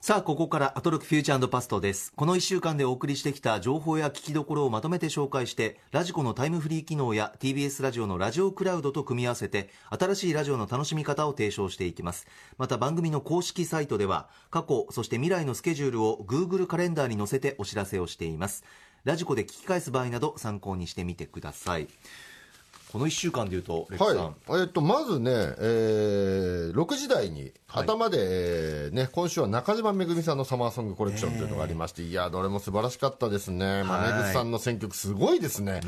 さあ、ここからアトロクフューチャーパストです。この1週間でお送りしてきた情報や聞きどころをまとめて紹介して、ラジコのタイムフリー機能や TBS ラジオのラジオクラウドと組み合わせて、新しいラジオの楽しみ方を提唱していきます。また番組の公式サイトでは、過去、そして未来のスケジュールを Google カレンダーに載せてお知らせをしています。ラジコで聞き返す場合など参考にしてみてください。この1週間でいうと、レックさん、はい、えっとまずね、えー6時台に、頭で、えーね、今週は中島めぐみさんのサマーソングコレクションというのがありまして、いや、どれも素晴らしかったですね、まあはいめぐさんの選曲、すごいですね、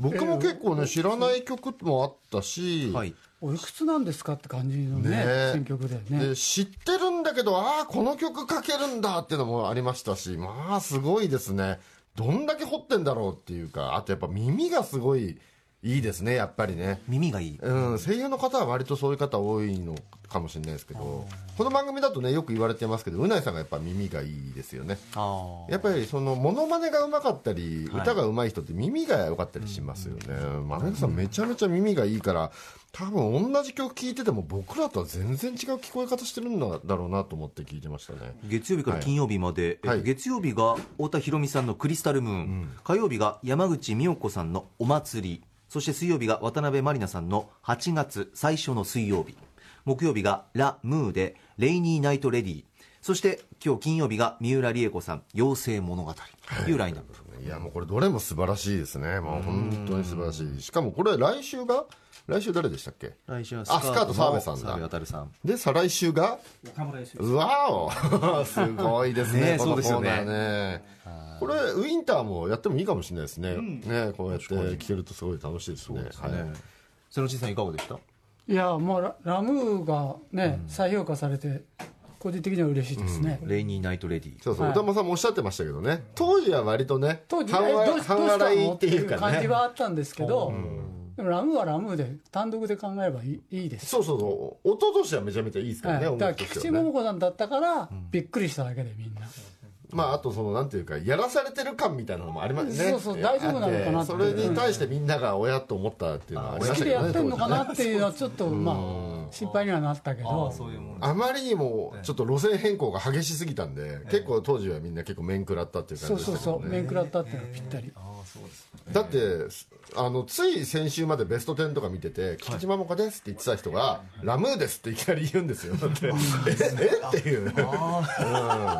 僕も結構ね、知らない曲もあったし、はい。おいくつなんですかって感じのねね。選曲でね。で知ってるんだけど、ああ、この曲かけるんだっていうのもありましたし、まあ、すごいですね、どんだけ掘ってんだろうっていうか、あとやっぱ耳がすごいいいですね、やっぱりね。耳がいい。うん、声優の方は割とそういう方多いのかもしれないですけどこの番組だとねよく言われてますけどうないさんがやっぱ耳がいいですよね。あやっぱりそのモノマネがうまかったり、はい。歌がうまい人って耳が良かったりしますよね、マネさんめちゃめちゃ耳がいいから多分同じ曲聴いてても僕らとは全然違う聞こえ方してるんだろうなと思って聞いてましたね。月曜日から金曜日まで、えはい。月曜日が太田博美さんの「クリスタルムーン」火曜日が山口美代子さんの「お祭り」そして水曜日が渡辺満里奈さんの「8月最初の水曜日」木曜日が「ラ・ムー」で「レイニー・ナイト・レディ」そして今日金曜日が三浦理恵子さん「妖精物語」というラインナップ、いやもうこれどれも素晴らしいですね。もう本当に素晴らしい。しかもこれ来週が来週誰でしたっけ？来週はあスカート澤部さんだ。澤部渉さん。で再来週がうわお。すごいですねねこのコーナそうですよーねこれウィンターもやってもいいかもしれないですね、ねこうやって聞けるとすごい楽しいですね。はい。瀬野内さんいかがでした？いやもうララムーがね、再評価されて個人的には嬉しいですね、レイニー・ナイト・レディ。そうそう、はい。歌間さんもおっしゃってましたけどね。当時は割とね当時半えどうし半笑いのっていいうう感じはあったんですけど、でもラムーはラムーで単独で考えればいいいいです。そうそうそう。音としてはめちゃめちゃいいですからね、はい、音だから菊池桃子さんだったから、びっくりしただけでみんなまああとそのなんていうかやらされてる感みたいなのもありますね。そうそう大丈夫なのかなってあってそれに対してみんなが親と思ったっていうのはありま好きでしたけどね。やってんのかなっていうのはちょっとまあ心配にはなったけど。あまりにもちょっと路線変更が激しすぎたんで、結構当時はみんな結構面食らったっていうそう感じでそうそうしたけどね面食らったっていうのはぴったりだってあのつい先週までベスト10とか見てて「菊池桃子です」って言ってた人が「ラムーです」っていきなり言うんですよ。だって「ええ？っていう。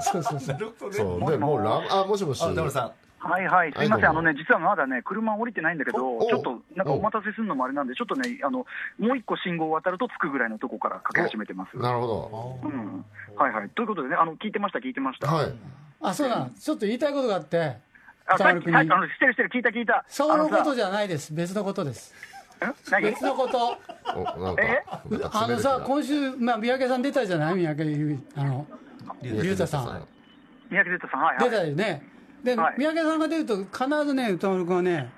そうそうそう。そうでもうラあもしもし。あ田村さん。はいはい、すみません、あのね、実はまだね、車降りてないんだけどちょっとなんかお待たせするのもあれなんで、ちょっとね、あのもう一個信号を渡ると着くぐらいのとこからかけ始めてます。なるほうん、はいはい、ということでね、あの聞いてました、聞いてました。どはい。あそうなのちょっと言いたいことがあってあさっ君にさっきあのしてるしてる、聞いた聞いた。そのことじじゃないです。別のことです。別のこと。あのさ今週、まあ、三宅さん出たじゃない？三宅ゆあの龍太さん。三宅哲さん、はいは出い。たよね。で、はい。三宅さんが出ると必ずね歌丸君はね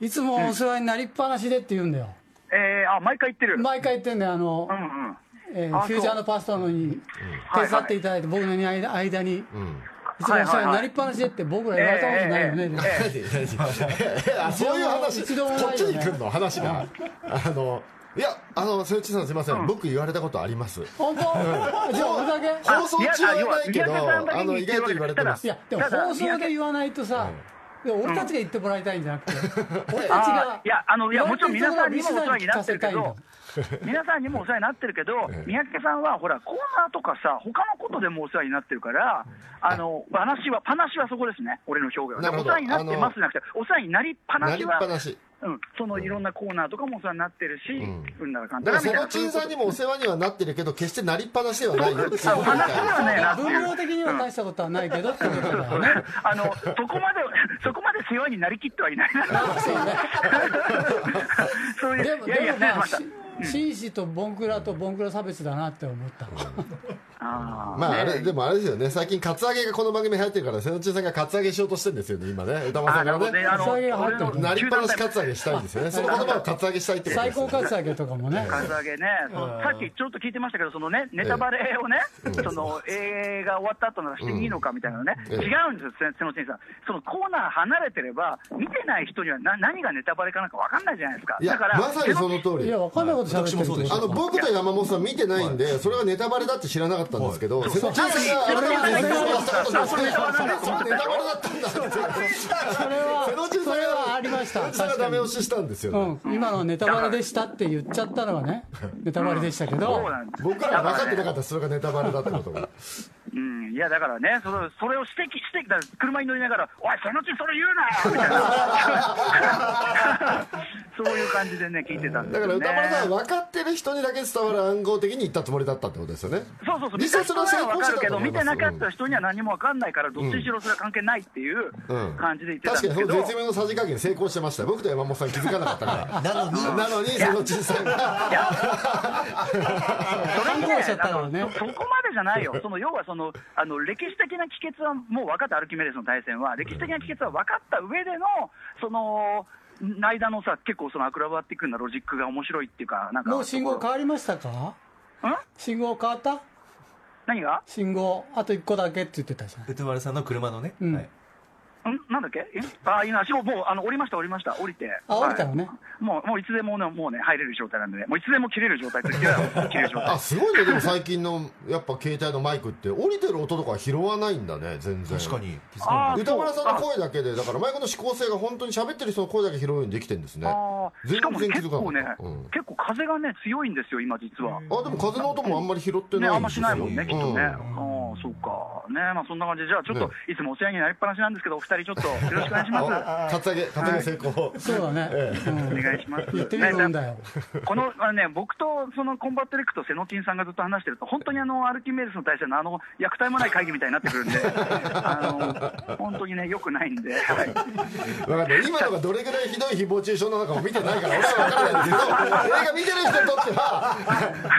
いつもお世話になりっぱなしでって言うんだよ。えー、あ、毎回言ってる。毎回言ってんだよ。あのう、んうん。えフューチャーのパスタのにはい手伝っていただいて、僕の間間に、いうんつもお世話になりっぱなしでって僕ら言われたことないよね、えええあそういう話一度もこっちに来るの話が。あのいやあの瀬内さんすいません、僕言われたことあります。本当、じゃあ俺だけ放送中はないけどあの意外と言われてます。いやでも放送で言わないとさ、俺たちが言ってもらいたいんじゃなくて、俺たちあがーいや、あの、いや、もちろん皆さんにもお世話になってるけリスナーに聞かせたいんだ。ど、皆さんにもお世話になってるけど、三宅さんは、ほら、コーナーとかさ、他のことでもお世話になってるから、あの、話は、話はそこですね、俺の表現は。お世話になってますじゃなくて、お世話になりっぱなしは、うん、そのいろんなコーナーとかもお世話になってるし、ん。うんだからそのちんさんにもお世話にはなってるけど決してなりっぱなしではないよっていうあこと的には大したことはないけどってことだよね。あのそこまで、そこまで世話になりきってはいないな、そういう、でも、いやいや、ま。紳士とボンクラとボンクラ差別だなって思った。まああれね。でもあれですよね。最近カツアゲがこの番組流行ってるから瀬野中さんがカツアゲしようとしてるんですよね今ね。歌間さあんがね。ね、なりっぱなしカツアゲしたいんですよね。その言葉をカツアゲしたいってことですよね。最高カツアゲとかもね。カツアゲね、そのさっきちょっと聞いてましたけど、そのね、ネタバレをね、その映画終わった後ならしていいのかみたいなのね、ええ。違うんですよ、瀬野先生さん、そのコーナー離れてれば、見てない人にはな何がネタバレかなんか分かんないじゃないですか。いやだから、まさにその通り。いや、わかんないこと喋ってる私もそうでした。あの僕と山本さん見てないんでそれがネタバレだって知らなかっったんですけど、瀬戸内さんが改めて説明したことによって、そうネタバレだったんだ。って。それは瀬 それはありましたさんがダメ押ししたんですよね。うん、今のはネタバレでしたって言っちゃったのはね、ネタバレでしたけど、僕らは分かってなかった。それがネタバレだってことが。うん、いやだからね、それそれを指摘してきた車に乗りながら、おい、そのうちそれ言うなよみたいな、そういう感じでね、聞いてたんですだから。歌丸さんは分かってる人にだけ伝わる暗号的に言ったつもりだったってことですよね。そうそうそう、見実際そた人れは成功したは分かるけど、見てなかった人には何も分かんないから、どっちにしろそれは関係ないっていううん。感じで言ってたん確かですけど、にその絶妙のさじ加減成功してました。よ僕と山本さん気づかなかったから。なのになのに瀬戸内さんがそれねそそこまでじゃないよ、その要はそのあの歴史的な帰結はもう分かった、アルキメデスの対戦は、歴史的な帰結は分かった上での、その間のさ、結構そのアクロバティックなロジックが面白いっていうか、なんか、もう信号変わりましたか？ん？信号変わった？何が？信号、あと1個だけって言ってたじゃん。歌丸さんの車のね、うん。はい。んなんだっけ？え？あ、今、しもうあの降りました、降りました、降りて。あ降りたのね。はい。もう、もういつでもね、もうね、入れる状態なんでね、もういつでも切れる状態と言っては切れる状態。あ。すごいね。でも最近のやっぱ携帯のマイクって降りてる音とかは拾わないんだね全然。確かに。歌丸さんの声だけでだからマイクの指向性が本当に喋ってる人の声だけ拾うようにできてるんですね。しかもね結構ね、うん。結構風がね、強いんですよ、今実は。あでも風の音もあんまり拾ってね、ないあんましないもんね、きっとね。うん、そうか。ね、まあそんな感じで、じゃあちょっと、ね。いつもお世話になりっぱなしなんですけど、お二人ちょっとよろしくお願いします。あカツアゲカツアゲ成功そうだね。うん。お願いします。言ってみるもんだよ。このあのね、僕とそのコンバット RECとせのちんさんがずっと話してると、本当にあのアルキメデスの大戦のあの虐待もない会議みたいになってくるんで、あの本当にね、よくないんで、はい、分かんない今のがどれぐらいひどい誹謗中傷なのかも見てないから俺は分からないんですけど 映画見てる人にとっては、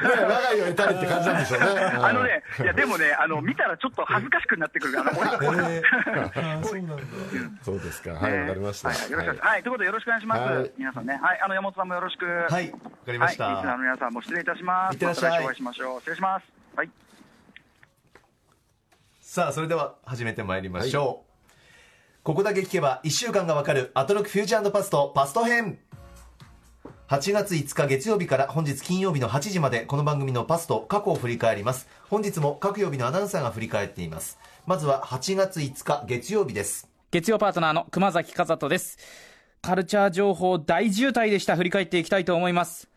ね、我が家を得たりって感じなんでしょうね。あのね、いやでもね、あの見たらちょっと恥ずかしくなってくるから、そうですか。はいわかりました、はい、ということでよろしくお願いします。はい。皆さんね、はい、あの山本さんもよろしく。はいわかりました、はい、リスナーの皆さんも失礼いたします。また来週お会いしましょう。失礼します。はい。さあそれでは始めてまいりましょう、ここだけ聞けば1週間がわかるアトロックフューチャーパストパスト編8月5日月曜日から本日金曜日の8時までこの番組のパスト過去を振り返ります本日も各曜日のアナウンサーが振り返っていますまずは8月5日月曜日です月曜パートナーの熊崎和人です。カルチャー情報大渋滞でした。振り返っていきたいと思います。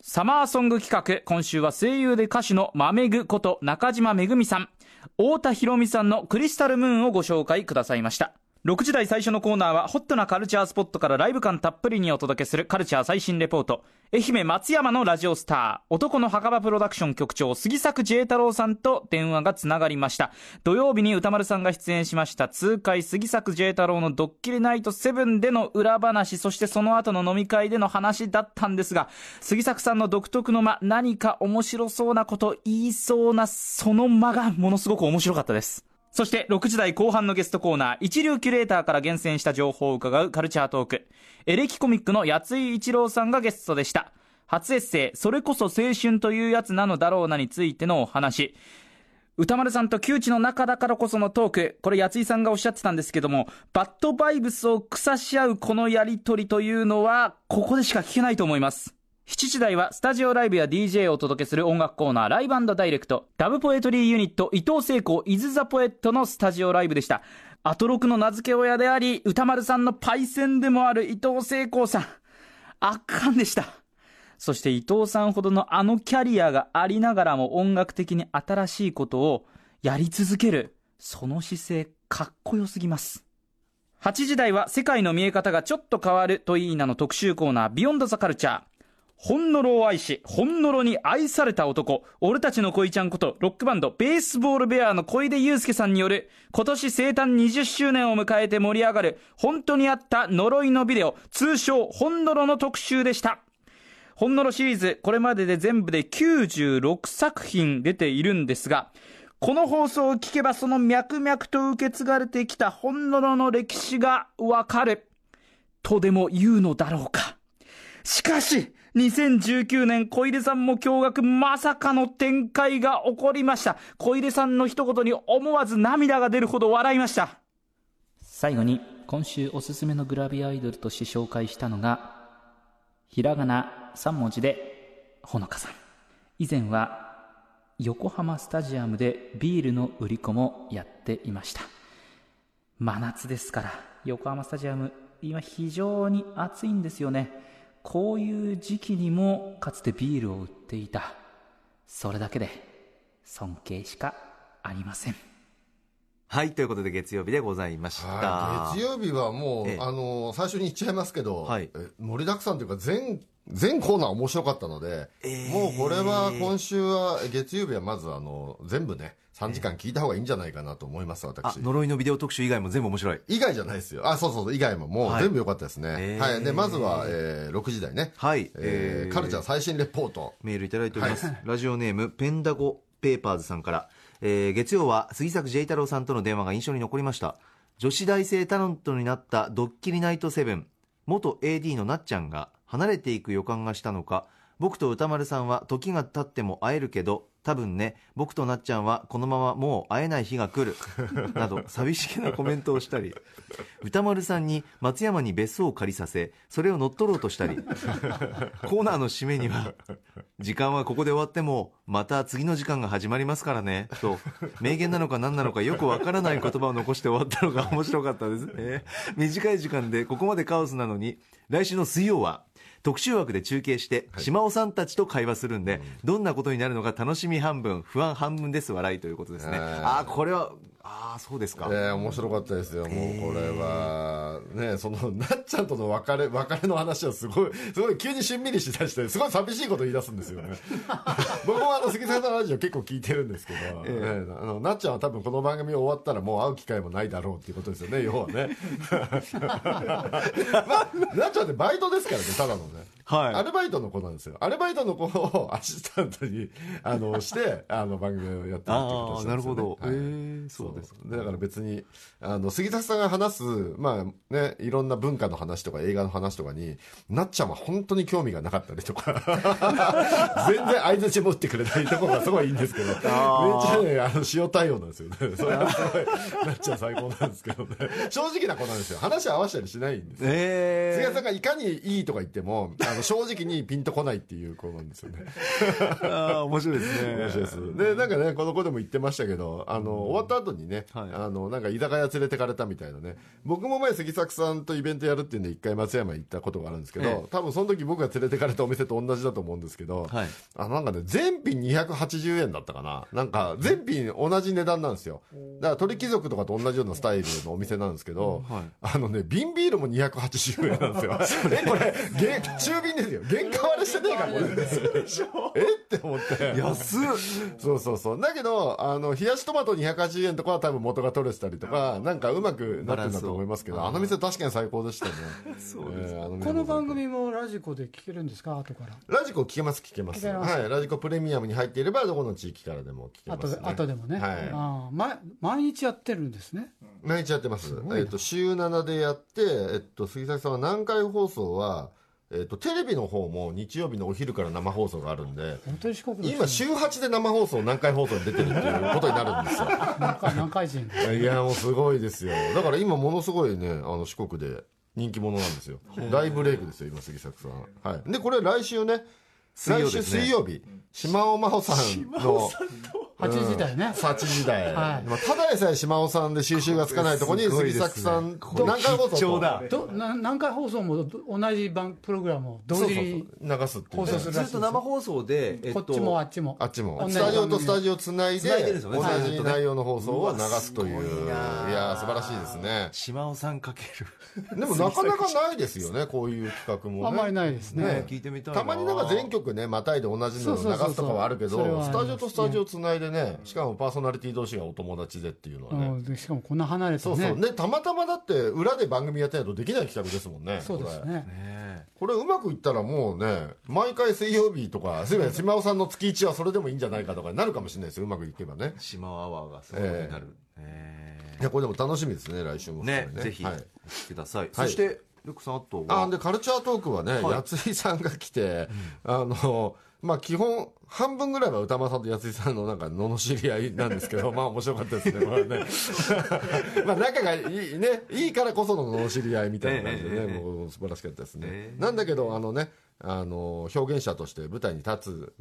サマーソング企画、今週は声優で歌手のまめぐこと中島めぐみさん、太田博美さんのクリスタルムーンをご紹介くださいました。6時台最初のコーナーはホットなカルチャースポットからライブ感たっぷりにお届けするカルチャー最新レポート。愛媛松山のラジオスター、男の墓場プロダクション局長杉作 J 太郎さんと電話がつながりました。土曜日に歌丸さんが出演しました痛快杉作 J 太郎のドッキリナイト7での裏話、そしてその後の飲み会での話だったんですが、杉作さんの独特の間、何か面白そうなこと言いそうなその間がものすごく面白かったです。そして6時台後半のゲストコーナー、一流キュレーターから厳選した情報を伺うカルチャートーク。エレキコミックの八井一郎さんがゲストでした。初エッセイ、それこそ青春というやつなのだろうなについてのお話。歌丸さんと窮地の中だからこそのトーク、これ、八井さんがおっしゃってたんですけども、バッドバイブスを腐し合うこのやりとりというのは、ここでしか聞けないと思います。7時台はスタジオライブや DJ をお届けする音楽コーナーライブダイレクトダブポエトリーユニット伊藤聖子イズザポエットのスタジオライブでした。アトロクの名付け親であり歌丸さんのパイセンでもある伊藤聖子さん。圧巻でした。そして伊藤さんほどのあのキャリアがありながらも音楽的に新しいことをやり続けるその姿勢かっこよすぎます。8時台は世界の見え方がちょっと変わるといいなの特集コーナービヨンドザカルチャーほんのろを愛し、ほんのろに愛された男、俺たちの恋ちゃんこと、ロックバンド、ベースボールベアの小出祐介さんによる、今年生誕20周年を迎えて盛り上がる、本当にあった呪いのビデオ、通称、ほんのろの特集でした。ほんのろシリーズ、これまでで全部で96作品出ているんですが、この放送を聞けばその脈々と受け継がれてきたほんのろの歴史がわかる。とでも言うのだろうか。しかし、2019年、小出さんも驚愕、まさかの展開が起こりました。小出さんの一言に思わず涙が出るほど笑いました。最後に、今週おすすめのグラビアアイドルとして紹介したのが、ひらがな3文字で、ほのかさん。以前は、横浜スタジアムでビールの売り子もやっていました真夏ですから横浜スタジアム今非常に暑いんですよねこういう時期にもかつてビールを売っていた。それだけで尊敬しかありません。はい、ということで月曜日でございました。はい、月曜日はもう、ええ。あの最初に言っちゃいますけど、はい。え盛りだくさんというか全全コーナー面白かったので、ええもうこれは今週は月曜日はまずあの全部ね3時間聞いた方がいいんじゃないかなと思いますあ私、呪いのビデオ特集以外も全部面白い。以外じゃないですよ。あそうそう以外も。もうはい。全部良かったですね、ええはい、でまずは、えー6時台ね、はいえーえー。カルチャー最新レポート。メールいただいております。ラジオネーム、ペンダゴペーパーズさんから、えー月曜は杉作 J 太郎さんとの電話が印象に残りました。女子大生タレントになったドッキリナイトセブン、元 AD のなっちゃんが離れていく予感がしたのか、僕と歌丸さんは時が経っても会えるけど、多分ね、僕となっちゃんはこのままもう会えない日が来る、など寂しげなコメントをしたり、歌丸さんに松山に別荘を借りさせ、それを乗っ取ろうとしたり、コーナーの締めには、時間はここで終わっても、また次の時間が始まりますからね、と、名言なのか何なのかよくわからない言葉を残して終わったのが面白かったですね。短い時間でここまでカオスなのに、来週の水曜は、特集枠で中継して、島尾さんたちと会話するんで、どんなことになるのか楽しみ半分、不安半分です、笑いということですね。えーああ、これは、ああ、そうですか。えー、面白かったですよ、もうこれは、ね、そのなっちゃんとの別れ別れの話はすごい、すごい急にしんみりしだして、すごい寂しいこと言い出すんですよね。僕もあの杉さんのラジオ結構聞いてるんですけど、ねあのなっちゃんは多分この番組終わったらもう会う機会もないだろうっていうことですよね、要はね。まあ、なっちゃんってバイトですからね、ただのね。はい。アルバイトの子なんですよ。アルバイトの子をアシスタントに、あの、して、あの、番組をやってるって形なですよね。なんるほど。はい。えーそう。ですか。でだから別にあの杉田さんが話す、まあね、いろんな文化の話とか映画の話とかになっちゃんは本当に興味がなかったりとか。全然相づちも打ってくれないところがすごいいいんですけど。めっちゃねあの塩対応なんですよね。それはすごいなっちゃん最高なんですけどね。正直な子なんですよ。話合わせたりしないんですよ。え杉田さんがいかにいいとか言ってもあの正直にピンとこないっていう子なんですよねー、ああ、面白いですね。面白いです。で、なんかね、この子でも言ってましたけど、あの、終わった後にね、はいあの、なんか居酒屋連れてかれたみたいなね。僕も前杉作さんとイベントやるっていうんで一回松山行ったことがあるんですけど、ええ多分その時僕が連れてかれたお店と同じだと思うんですけど、はいあのなんかね、全品280円だったかな。なんか、全品同じ値段なんですよ。だから鳥貴族とかと同じようなスタイルのお店なんですけど、はいあのね、瓶ビールも280円なんですよ。え、これ、げ中瓶ですよ。原価割れしてねえか、これ。え？って思って。安っそうそうそう。だけど、あの、冷やしトマト280円とかは多分元が取れてたりとか、なんかうまくなってるんだと思いますけど、あの店確かに最高でしたね。そうえーあ店この番組もラジコで聞けるんですか？後からラジコ聞けます聞けます。はい。ラジコプレミアムに入っていれば、どこの地域からでも聞けます、後でね。後でもね、はい。ああま毎日やってるんですね毎日やってます。ごいなえっ、と、週7でやって、えっ、と、杉崎さんは南海放送は、えっ、と、テレビの方も日曜日のお昼から生放送があるんで、本当に四国の人今週8で生放送、南海放送に出てるっていうことになるんですよ。何回何回人？いや、もうすごいですよ。だから今ものすごいね、あの四国で人気者なんですよ。大ブレイクですよ、今杉作さん。はい。で、これ来週ね、水曜ですね。水曜日、島尾真帆さんの、8時台ね、8時台。はい。まあただでさえ島尾さんで収集がつかないところに杉作さん、何回放送？だ。どな何回放送もど同じ番プログラムを同そうそう時にそう流すっていう。ね放送するずっと生放送で、えっと、こっちもあっちも。あっちも。スタジオとスタジオつないで同はいじ内容の放送を流すという。いやー素晴らしいですね。島尾さんかける。でもなかなかないですよねこういう企画もね。あんまりないですね。ね聞いてみたいな。たまになんか全曲ねまたいで同じのを流すとかはあるけどスタジオとスタジオつないでねしかもパーソナリティ同士がお友達でっていうのはね。しかもこんな離れてね。そうそう。ねたまたまだって裏で番組やってないとできない企画ですもんね。これそうですね。ねこれうまくいったらもうね毎回水曜日とかすいません島尾さんの月1はそれでもいいんじゃないかとかになるかもしれないですよ。うまくいけばね。島尾アワーがすごいなる。えいやこれでも楽しみですね来週も。ーねぜひ、はい。お聞きください。そして、ルックさん、あとは。あでカルチャートークはね、はい。やついさんが来て、あのまあ基本半分ぐらいは歌丸さんとやついさんのなんか罵り合いなんですけど まあ面白かったですねこれね。まあ仲がいいねいいからこその罵り合いみたいな感じでね、ええええ。もう素晴らしかったですね、ええ。なんだけどあのねあの表現者として舞台に立つ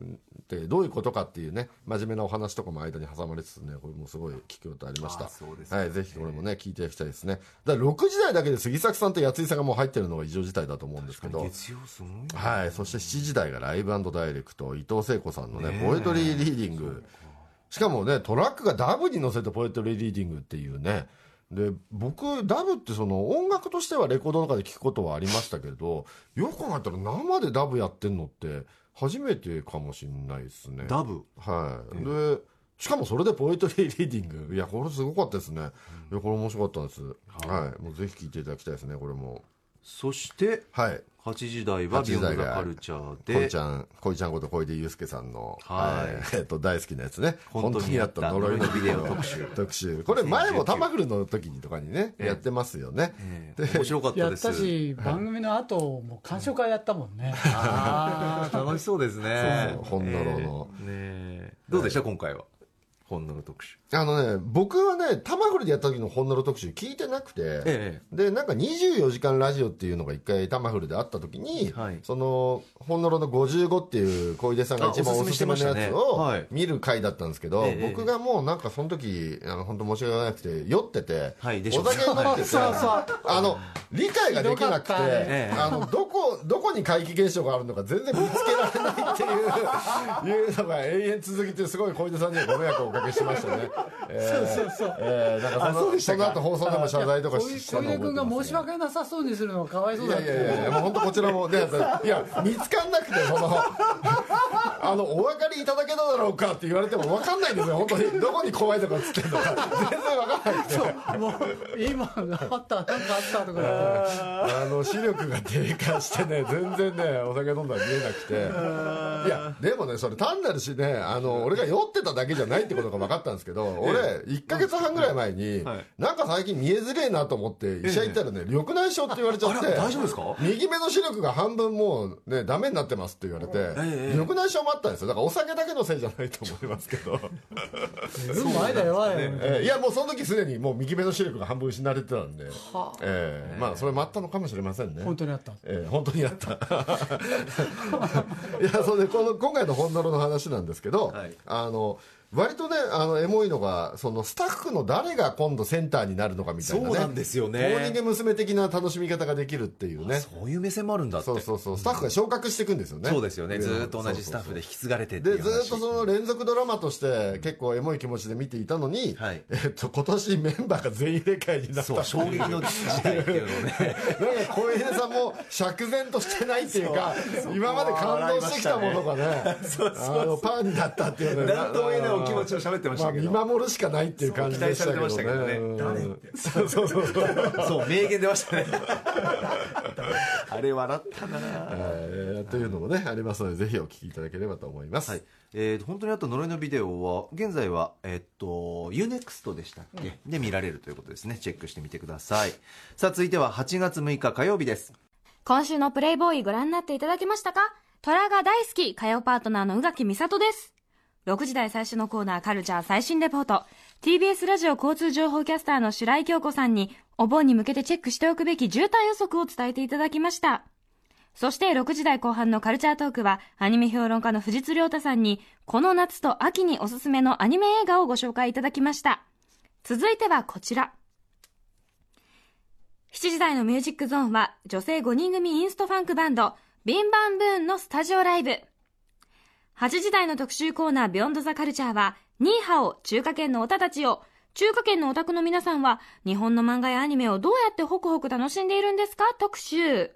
ってどういうことかっていうね真面目なお話とかも間に挟まれつつねこれもすごい聞くことありました。ね。はい、ぜひこれもね聞いていきたいですね。だから6時台だけで杉作さんと八井さんがもう入ってるのが異常事態だと思うんですけど。月曜すごいね。はい、そして7時台がライブダイレクト伊藤聖子さんのねポエトリーリーディング。しかもねトラックがダブに乗せてポエトリーリーディングっていうねで僕ダブってその音楽としてはレコードの中で聞くことはありましたけどよく考えたら生でダブやってんのって初めてかもしれないですね。ダブ？はい、でしかもそれでポエトリーリーディング。いやこれすごかったですね、いやこれ面白かったです。はい、もうぜひ聞いていただきたいですねこれもそしてはい。8時台は8時台がビヨンドザカルチャーでちゃん、こいちゃんこと小出祐介さんの、はい。はいえっと、大好きなやつね。本当にあった。呪いのビデオ特集。特集。これ前もタマフルの時にとかにね、やってますよね。ええ。面白かったやっですたし、番組の後も鑑賞会やったもんね。ああ楽しそうですね。そうそう本のろの。ええ。ねえ。どうでした？今回は本のろ特集。あのね、僕はね、タマフルでやった時の本のろ特集聞いてなくて、えで、なんか24時間ラジオっていうのが一回タマフルであった時に、はい。その、本のろの55っていう小出さんが一番あおおすすめのやつをはい。見る回だったんですけど、ええ。僕がもうなんかその時、あの本当申し訳なくて、酔ってて、はいでしょお酒飲んでて、そうそう。あの、理解ができなくて、あの、どこ、どこに怪奇現象があるのか全然見つけられないっていう、いうのが永遠続きて、すごい小出さんにはご迷惑をおかけしましたね。えーそうそうそう。えー、なんかそのその後放送でも謝罪とか小出したのを覚えて君が申し訳なさそうにするのがかわいそうだっていやいやいや、もう本当こちらも、ね、いや、見つかんなくて、その、あの、お分かりいただけただろうかって言われても分かんないんですよ、本当に。どこに怖いとかっつってんのか。全然分かんなくて。もう今あったなんかあったとかあの、視力が低下してね、全然ね、お酒飲んだら見えなくて。いや、でもね、それ単なるしね、あの、俺が酔ってただけじゃないってことが分かったんですけど、俺、1ヶ月半ぐらい前に、はい。なんか最近見えづれえなと思って、医者行ったらね、緑内障って言われちゃって。あれ大丈夫ですか？右目の視力が半分もうね、ダメになってますって言われて、ええ。緑内障もあったんですよ。だからお酒だけのせいじゃないと思いますけど。前だよいや、もうその時すでにもう右目の視力が半分失われてたんで、はあ。えーまあそれもあったのかもしれませんね。本当にあった。えー本当にあった。いや、それで、この、今回の本泥の話なんですけど、はい。あの、割とね、あの、エモいのが、その、スタッフの誰が今度センターになるのかみたいなね。そうなんですよねモーニング娘。的な楽しみ方ができるっていうね。そういう目線もあるんだってそうそうそう。スタッフが昇格していくんですよね。そうですよねずーっと同じスタッフで引き継がれてで、話ずーっとその連続ドラマとして結構エモい気持ちで見ていたのに、はいえっと、今年メンバーが全員入れ替えになったそう衝撃の事態っていうのをね なんか小出さんも釈然としてないっていうか、今まで感動してきたものがね、あのパーになったっていうね。な気持ちを喋ってましまあ見たけど守るしかないっていう感じでしたけどね。そう期待されてましたけどね。うん。そうそうそうそう。そう名言出ましたね。あれ笑ったな。えーというのもね、ありますので、ぜひお聞きいただければと思います。はい。えー、本当にあった呪いのビデオは現在は、えっと UNEXT でしたっけ、で見られるということですね。チェックしてみてください。さあ続いては8月6日火曜日です。今週のプレイボーイご覧になっていただけましたか？虎が大好き、火曜パートナーの宇垣美里です。6時台最初のコーナーカルチャー最新レポート。TBS ラジオ交通情報キャスターの白井京子さんに、お盆に向けてチェックしておくべき渋滞予測を伝えていただきました。そして6時台後半のカルチャートークは、アニメ評論家の藤津亮太さんに、この夏と秋におすすめのアニメ映画をご紹介いただきました。続いてはこちら。7時台のミュージックゾーンは女性5人組インストファンクバンドビンバンブーンのスタジオライブ。8時台の特集コーナービヨンドザカルチャーはニーハオ中華圏のオタたちを中華圏のオタクの皆さんは日本の漫画やアニメをどうやってホクホク楽しんでいるんですか？特集。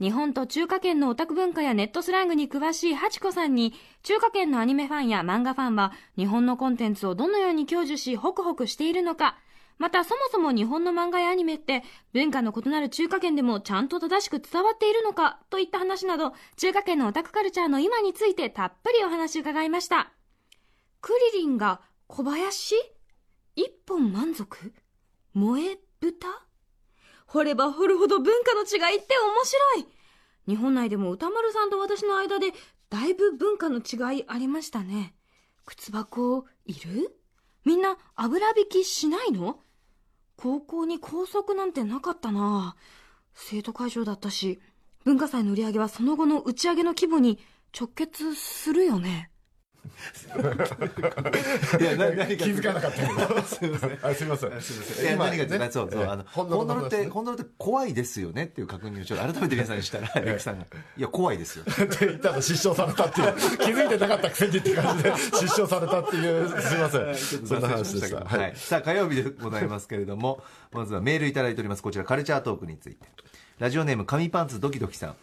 日本と中華圏のオタク文化やネットスラングに詳しいハチコさんに、中華圏のアニメファンや漫画ファンは、日本のコンテンツをどのように享受し、ホクホクしているのか、またそもそも日本の漫画やアニメって、文化の異なる中華圏でもちゃんと正しく伝わっているのか、といった話など、中華圏のオタクカルチャーの今についてたっぷりお話伺いました。クリリンが小林？一本満足？萌え豚？掘れば掘るほど文化の違いって面白い！日本内でも歌丸さんと私の間でだいぶ文化の違いありましたね。靴箱いる？みんな油引きしないの？高校に校則なんてなかったな生徒会長だったし、文化祭の売り上げはその後の打ち上げの規模に直結するよね。いや、な何気づかなかった けど。すみません。あすみません。いや、何がっていうか、そうそう、あの、本ドルって、ことですねコンドルって怖いですよねっていう確認をちょっと改めて皆さんにしたら、レクさんが、いや、怖いですよ。って言ったら失笑されたっていう、気づいてなかったくせにっていう感じで失笑されたっていう、すみません。そんな話でした。は。はいい。さあ、火曜日でございますけれども、まずはメールいただいております。こちら、カルチャートークについて。ラジオネーム、紙パンツドキドキさん。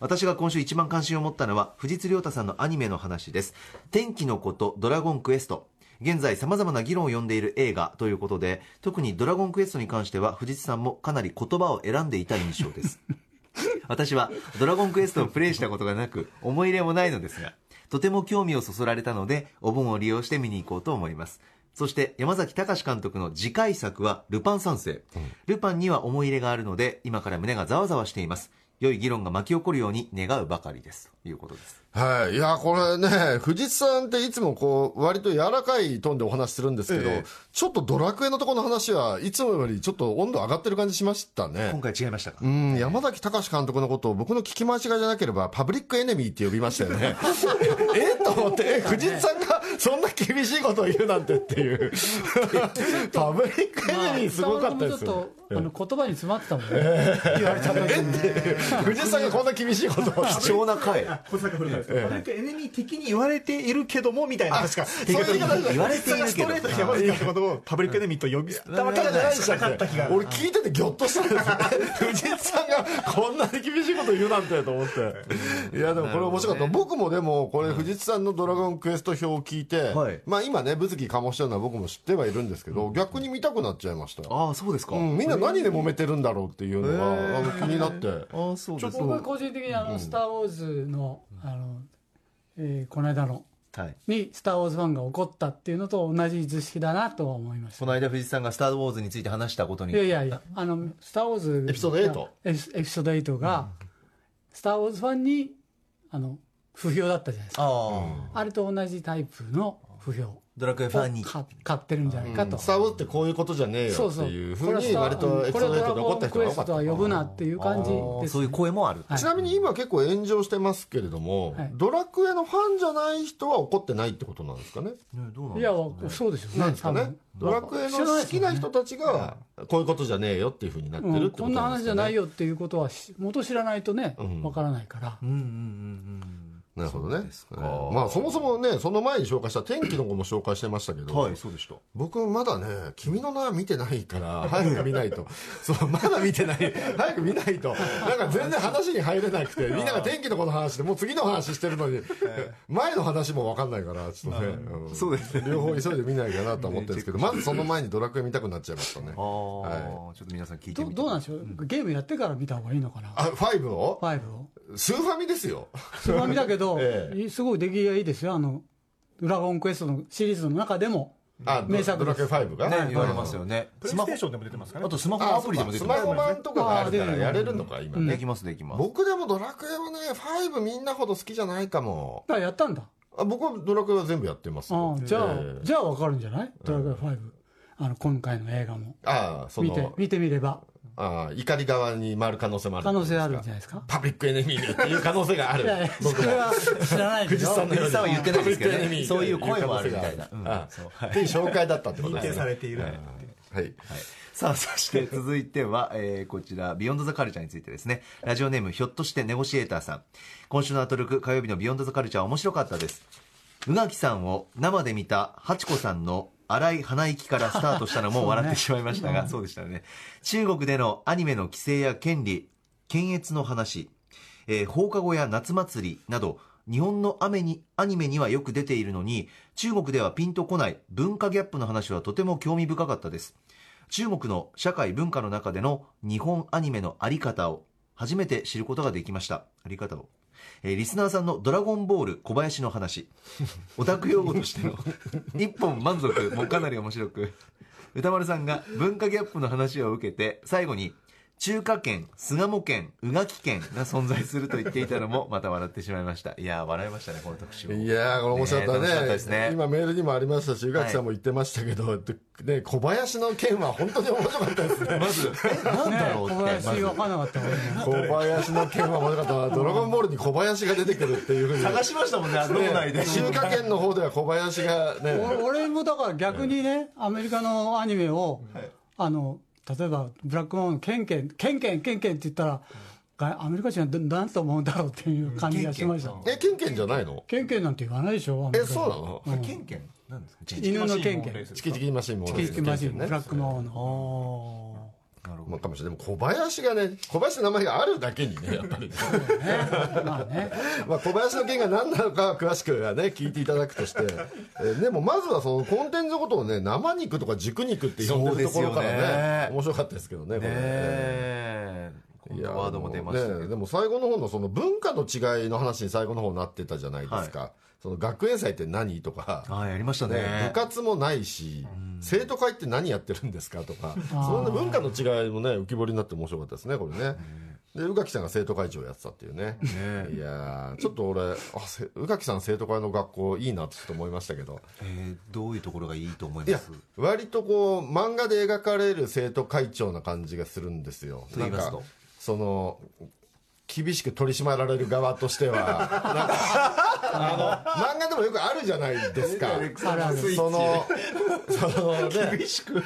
私が今週一番関心を持ったのは、藤津亮太さんのアニメの話です。天気のこと、ドラゴンクエスト。現在様々な議論を呼んでいる映画ということで、特にドラゴンクエストに関しては、藤津さんもかなり言葉を選んでいた印象です。私はドラゴンクエストをプレイしたことがなく思い入れもないのですがとても興味をそそられたのでお盆を利用して見に行こうと思いますそして山崎隆監督の次回作はルパン三世、ルパンには思い入れがあるので今から胸がざわざわしています良い議論が巻き起こるように願うばかりですということですはい。いや、これね、藤津さんっていつもこう、割と柔らかいトーンでお話しするんですけど、ええちょっとドラクエのところの話はいつもよりちょっと温度上がってる感じしましたね。今回違いましたか？うん、山崎隆監督のことを僕の聞き間違いじゃなければパブリックエネミーって呼びましたよね。え？と思って、え、藤津さんがそんな厳しいことを言うなんてっていう。パブリックエネミーすごかったですちょよ、っとあの言葉に詰まってたもんね、言われた時に。藤津さんがこんな厳しいことを。貴重な回。小坂エネミー的に言われているけどもみたいな。確かそういう言い。方言われているけどストレートに山崎ことをパブリックエネミーと呼びたわけじゃないしなかった気が。俺聞いててギョッとしたんですよ藤津さんがこんなに厳しいこと言うなんてと思っていやでもこれ面白かった、僕もでもこれ藤津さんの「ドラゴンクエスト」表を聞いて、はい。まあ今ね物議かもしてるのは僕も知ってはいるんですけど、逆に見たくなっちゃいましたああそうですか、うん、みんな何で揉めてるんだろうっていうのが、あの気になって。ああそうです。か僕は個人的にあの、スター・ウォーズのあの、えーこの間のはい。にスター・ウォーズファンが怒ったっていうのと同じ図式だなとは思いました。この間藤井さんが「スター・ウォーズ」について話したことに。いやいやいやあのスター・ウォーズエピソード8エピエピソード8が、スター・ウォーズファンにあの不評だったじゃないですか。ああ。あれと同じタイプの不評。ドラクエファンに。買ってるんじゃないかと、スター・ウォーズってこういうことじゃねえよっていうふうに割とエピソード8で怒った人これドラゴンクエストが多かったは呼ぶなっていう感じ。です、そういう声もある、はいちなみに今結構炎上してますけれども、はい。ドラクエのファンじゃない人は怒ってないってことなんですかね？どうなんいやそうでしょうね。なんですかね？ドラクエの好きな人たちがこういうことじゃねえよっていうふうになってるってうん、ことこんな話じゃないよよっていうことはし元知らないとねん。わからないから、うんうんうんうんなるほどねですか。えーまあそもそもねその前に紹介した天気の子も紹介してましたけど、はいそうでした。僕まだね「君の名」見てないから早く見ないと。そうまだ見てない。早く見ないと。なんか全然話に入れなくてみんなが天気の子の話でもう次の話してるのに前の話も分かんないからちょっとね、うん。そうですね。両方急いで見ないかなと思ってるんですけどまずその前にドラクエ見たくなっちゃいましたね。ああ、はちょっと皆さん聞いてみて。どどうなんでしょう？ゲームやってから見た方がいいのかな？あ5を？5を？スーファミですよ。それは見たけど、ええ。すごい出来がいいですよ。あのドラゴンクエストのシリーズの中でもあ名作ドラクエです5が？ね。言われますよね。プレイステーションでも出てますかね。あ。とスマホアプリでも出スてますマホ版とかがあるからやれるのか今ね。できますできます僕でもドラクエはね5みんなほど好きじゃないかも。あやったんだ。あ僕はドラクエは全部やってます。じゃあ、ええ。じゃあわかるんじゃない？ドラゴン5、あの今回の映画も。ああその見て見てみればああ怒り側に回る可能性もある可能性あるんじゃゃないですか？パブリックエネミーっていう可能性がある。僕は。知らないけど。藤さんのように。藤さんは言ってないですけどね。そういう声もあるみたいなうんっていう。紹介だったってことですねされている。はい。さあそして続いては、えーこちらビヨンドザカルチャーについてですね。ラジオネームひょっとしてネゴシエーターさん。今週のアトロク火曜日のビヨンドザカルチャー面白かったです。宇垣さんを生で見たハチコさんの荒い鼻息からスタートしたのも笑ってしまいましたが、そうでしたよね。中国でのアニメの規制や権利、検閲の話、えー放課後や夏祭りなど、日本のアメにアニメにはよく出ているのに、中国ではピンとこない文化ギャップの話はとても興味深かったです。中国の社会文化の中での日本アニメのあり方を初めて知ることができました。あり方を。えーリスナーさんのドラゴンボール小林の話。オタク用語としての。一本満足。もかなり面白く、歌丸さんが文化ギャップの話を受けて、最後に、中華圏、巣鴨圏、宇垣圏が存在すると言っていたのも、また笑ってしまいました。いやー、笑いましたね、この特集。いやー、これ面白かったね。ね楽しかったですね今メールにもありましたし、宇垣さんも言ってましたけど、ね、小林の件は本当に面白かったですね。まず、え、なんだろう小って。林わかんなかったもんね。小林の件は面白かったな。ドラゴンボールに小林が出てくるっていうふうに。探しましたもんね、脳内で。ね中華圏の方では小林がね、俺俺もだから逆にね、アメリカのアニメを、あの例えばブラックモンケンケンケンケンケンケンって言ったら、がアメリカ人はど何と思うんだろうっていう感じがしました。え、ケンケンじゃないの？ケンケンなんて言わないでしょ。え、そうなの？あケンケンなんですか？犬のケンケン。チキチキマシンも。チキチキマシン、ブねラックモンの。まあかもしれない。でも小林がね、小林の名前があるだけにね、やっぱり ね。まあね。まあ小林の件が何なのかは詳しくはね、聞いていただくとして、えーでもまずはそのコンテンツのことをね、生肉とか熟肉って呼んでるところからねね、面白かったですけどね、これね。えこんなワードも出ましたけどねでも最後の方のその文化の違いの話に最後の方なってたじゃないですか。その学園祭って何？とか、ああ、やりましたね、ね部。活もないし、生徒会って何やってるんですか？とか、そんな文化の違いもね、浮き彫りになって面白かったですね、これね。で、宇垣さんが生徒会長やってたっていうね。いやーちょっと俺、あ、せ宇垣さん生徒会の学校いいなってちょっと思いましたけど。えーどういうところがいいと思いいやます、割とこう、漫画で描かれる生徒会長な感じがするんですよ。と言いますと？その、厳しく取り締まられる側としては、あの、漫画でもよくあるじゃないですか。その、そのね、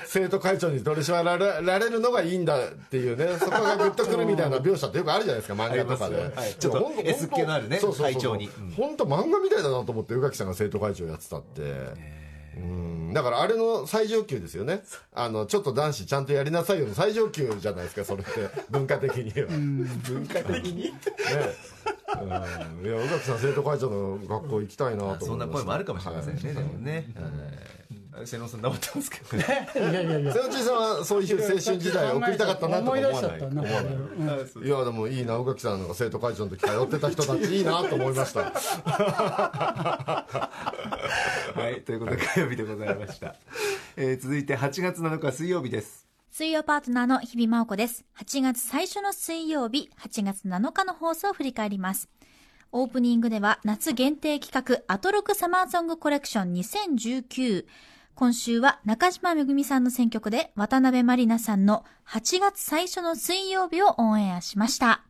生徒会長に取り締まられられるのがいいんだっていうね、そこがグッとくるみたいな描写ってよくあるじゃないですか、漫画とかで。ありますよはい。ちょっと S っ気のあるね会長に。うん。本当漫画みたいだなと思って宇垣さんが生徒会長やってたって。うんだからあれの最上級ですよね。あの、ちょっと男子ちゃんとやりなさいよの最上級じゃないですか、それって。文化的には。文化的に？ね。うん。いや、宇垣さん生徒会長の学校行きたいなと思いましたそんな声もあるかもしれませんね、でもね。はい。瀬野さん治ってますけどね。いやいやいや。瀬内さんはそういう青春時代を送りたかったなとか思わない。思わないうんいやでもいいな宇垣さんが生徒会長の時通ってた人たちいいなと思いました はい。ということで火曜日でございました。えー続いて8月7日水曜日です。水曜パートナーの日々真央子です。8月最初の水曜日、8月7日の放送を振り返ります。オープニングでは夏限定企画アトロクサマーソングコレクション2019。今週は中島めぐみさんの選曲で渡辺まりなさんの8月最初の水曜日をオンエアしました。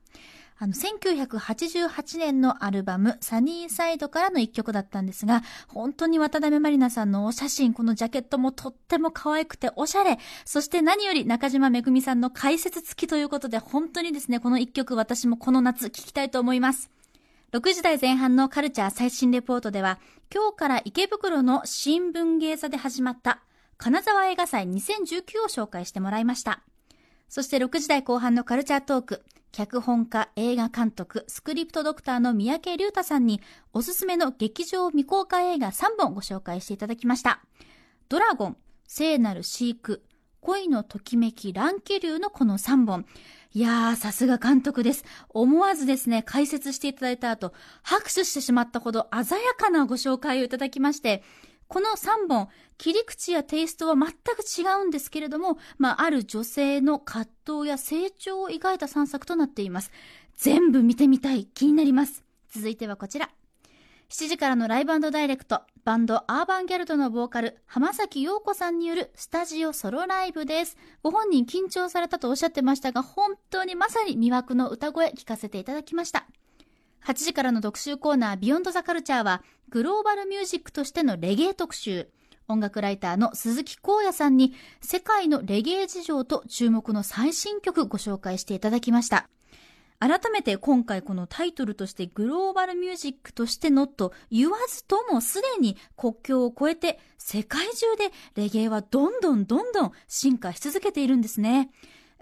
あの、1988年のアルバム、サニーサイドからの一曲だったんですが、本当に渡辺まりなさんのお写真、このジャケットもとっても可愛くておしゃれ、そして何より中島めぐみさんの解説付きということで、本当にですね、この一曲私もこの夏聴きたいと思います。6時台前半のカルチャー最新レポートでは、今日から池袋の新聞芸座で始まった、金沢映画祭2019を紹介してもらいました。そして6時台後半のカルチャートーク、脚本家、映画監督、スクリプトドクターの三宅隆太さんに、おすすめの劇場未公開映画3本ご紹介していただきました。ドラゴン、聖なる飼育、恋のときめき、乱気流のこの3本。いやー、さすが監督です。思わずですね、解説していただいた後、拍手してしまったほど鮮やかなご紹介をいただきまして、この3本、切り口やテイストは全く違うんですけれども、まあ、ある女性の葛藤や成長を描いた3作となっています。全部見てみたい、気になります。続いてはこちら。7時からのライブダイレクト、バンドアーバンギャルドのボーカル、浜崎陽子さんによるスタジオソロライブです。ご本人緊張されたとおっしゃってましたが、本当にまさに魅惑の歌声聞かせていただきました。8時からの特集コーナービヨンドザカルチャーは、グローバルミュージックとしてのレゲエ特集。音楽ライターの鈴木光也さんに、世界のレゲエ事情と注目の最新曲ご紹介していただきました。改めて今回このタイトルとしてグローバルミュージックとしてのと言わずともすでに国境を越えて世界中でレゲエはどんどんどんどん進化し続けているんですね。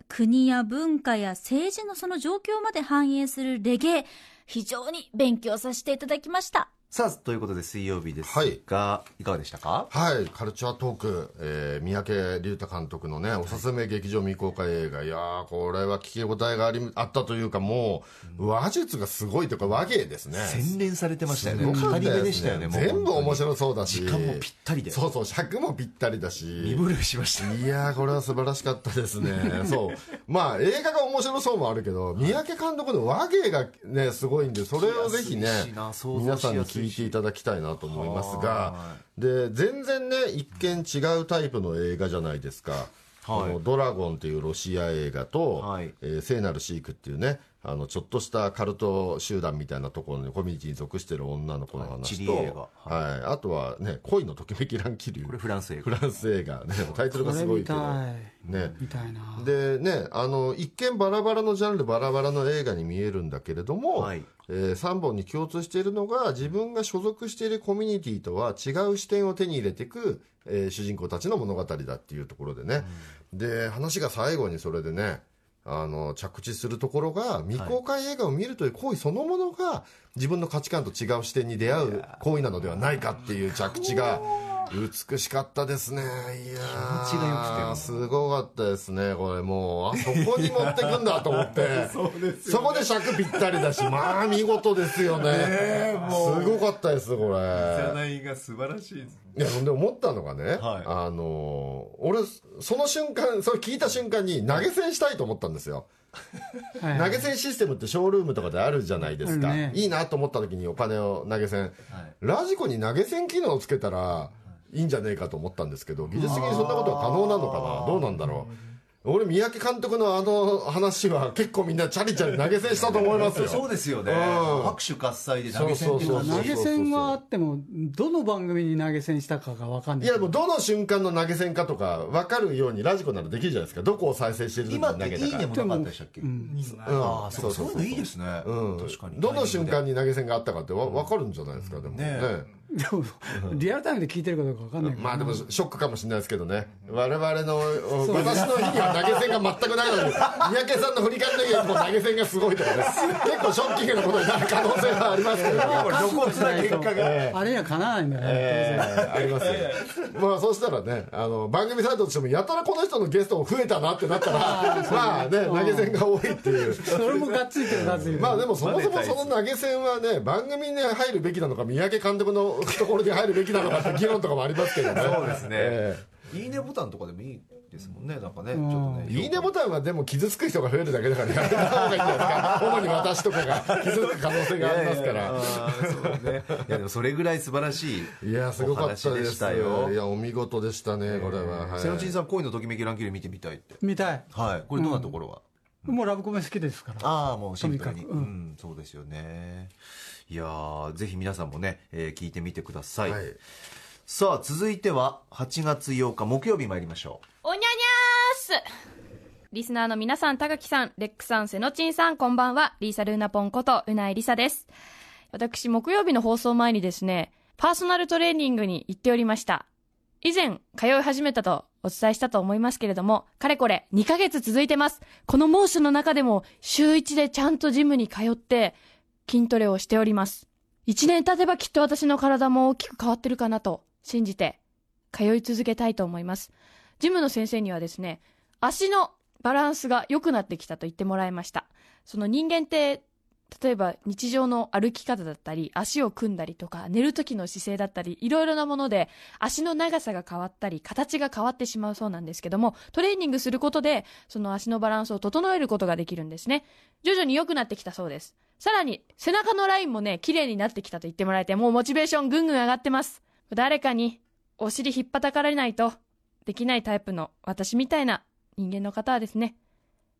国や文化や政治のその状況まで反映するレゲエ、非常に勉強させていただきました。さあ、ということで水曜日ですが、い、かがでしたか？はい、カルチャートーク、えー、三宅龍太監督のね、おすすめ劇場未公開映画、いやー、これは聞き応えがありあったというか、もう、話術がすごいというか、和芸ですね。洗練されてましたよね。語り部でしたよね、全部面白そうだし。時間もぴったりで。そうそう、尺もぴったりだし。身震いしました。いやー、これは素晴らしかったですね。そう。まあ、映画が面白そうもあるけど、三宅監督の和芸がね、すごいんで、それをぜひね、皆さんに聞いていただきたいなと思いますが、で、全然ね、一見違うタイプの映画じゃないですか。このドラゴンというロシア映画と、はい。えー聖なるシークっていうね、あの、ちょっとしたカルト集団みたいなところにコミュニティに属してる女の子のはい話と、チリ映画はい、あとはね、恋のときめき乱気流。これフランス映フ画。ランス映画。ね、タイトルがすごいけど。ね。みたいなでね、あの、一見バラバラのジャンル、バラバラの映画に見えるんだけれども、はいえ3本に共通しているのが、自分が所属しているコミュニティとは違う視点を手に入れていく、えー主人公たちの物語だっていうところでね。で、話が最後にそれでね、あの、着地するところが、未公開映画を見るという行為そのものが、自分の価値観と違う視点に出会う行為なのではないかっていう着地が、美しかったですね。いやー気持ちが良くてもすごかったですね、これもう。あ、そこに持ってくんだと思って。そこで尺ぴったりだし、まあ見事ですよね。すごかったです、これ。いが素晴らしいです。いや、ほんで思ったのがね、はいあのー俺、その瞬間、それ聞いた瞬間に投げ銭したいと思ったんですよ。はい投げ銭システムってショールームとかであるじゃないですか。ねいいなと思った時にお金を投げ銭。ラジコに投げ銭機能をつけたらいいんじゃねえかと思ったんですけど、技術的にそんなことは可能なのかな？どうなんだろう？俺、三宅監督のあの話は結構みんなチャリチャリ投げ銭したと思いますよ。そうですよね。うん拍手喝采で投げ銭っていう投げ銭はあってもどの番組に投げ銭したかが分かんないいや、もうどの瞬間の投げ銭かとか分かるようにラジコならできるじゃないですか。どこを再生してる時に今投げたか。っていいねもなかったでしたっけ？うんああ、そうそうそういうのいいですね。うん確かに。どの瞬間に投げ銭があったかってわ分かるんじゃないですか、でもね。でもリアルタイムで聞いてるかどうか分かんないまあでもショックかもしれないですけどね。我々の、私の日には投げ銭が全くないのに、三宅さんの振り返りの時にも投げ銭がすごいとかね。結構ショッキングなことになる可能性はありますけどね。露骨な結果が。あれにはかなわないんだよね、えーありますよ。まあ、そしたらね、あの、番組サイトとしても、やたらこの人のゲストも増えたなってなったら、まあね、投げ銭が多いっていう。それもがっついてるがっついてるまあでもそもそもその投げ銭はね、番組に入るべきなのか、三宅監督の懐に入るべきなのかって議論とかもありますけどね。そうですねえいいねボタンとかでもいいですもんね。なんかね、ちんょっとね。えいいねボタンはでも傷つく人が増えるだけだからやめた方がいいんじゃないですか。主に私とかが傷つく可能性がありますから。あーそうね。いやでもそれぐらい素晴らしい。いや、すごかったでしたよいや、お見事でしたね、これは。はい瀬野珍さん、恋のときめきランキング見てみたいって。見たいはい。これどんなところは？もうラブコメ好きですからああ、もうシンプルに。うん、そうですよね。いやーぜひ皆さんもね、えー聞いてみてください。はいさあ、続いては、8月8日木曜日参りましょおにゃにゃーすリスナーの皆さん、高木さん、レックさん、セノチンさん、こんばんは。リーサルーナポンこと、うないりさです。私、木曜日の放送前にですね、パーソナルトレーニングに行っておりました。以前、通い始めたとお伝えしたと思いますけれども、かれこれ2ヶ月続いてます。この猛暑の中でも、週1でちゃんとジムに通って、筋トレをしております。一年経てばきっと私の体も大きく変わってるかなと信じて、通い続けたいと思います。ジムの先生にはですね、足のバランスが良くなってきたと言ってもらいました。その人間って、例えば日常の歩き方だったり、足を組んだりとか、寝る時の姿勢だったり、いろいろなもので、足の長さが変わったり、形が変わってしまうそうなんですけども、トレーニングすることで、その足のバランスを整えることができるんですね。徐々に良くなってきたそうです。さらに、背中のラインもね、綺麗になってきたと言ってもらえて、もうモチベーションぐんぐん上がってます。誰かに、お尻引っ叩かれないと、できないタイプの私みたいな人間の方はですね、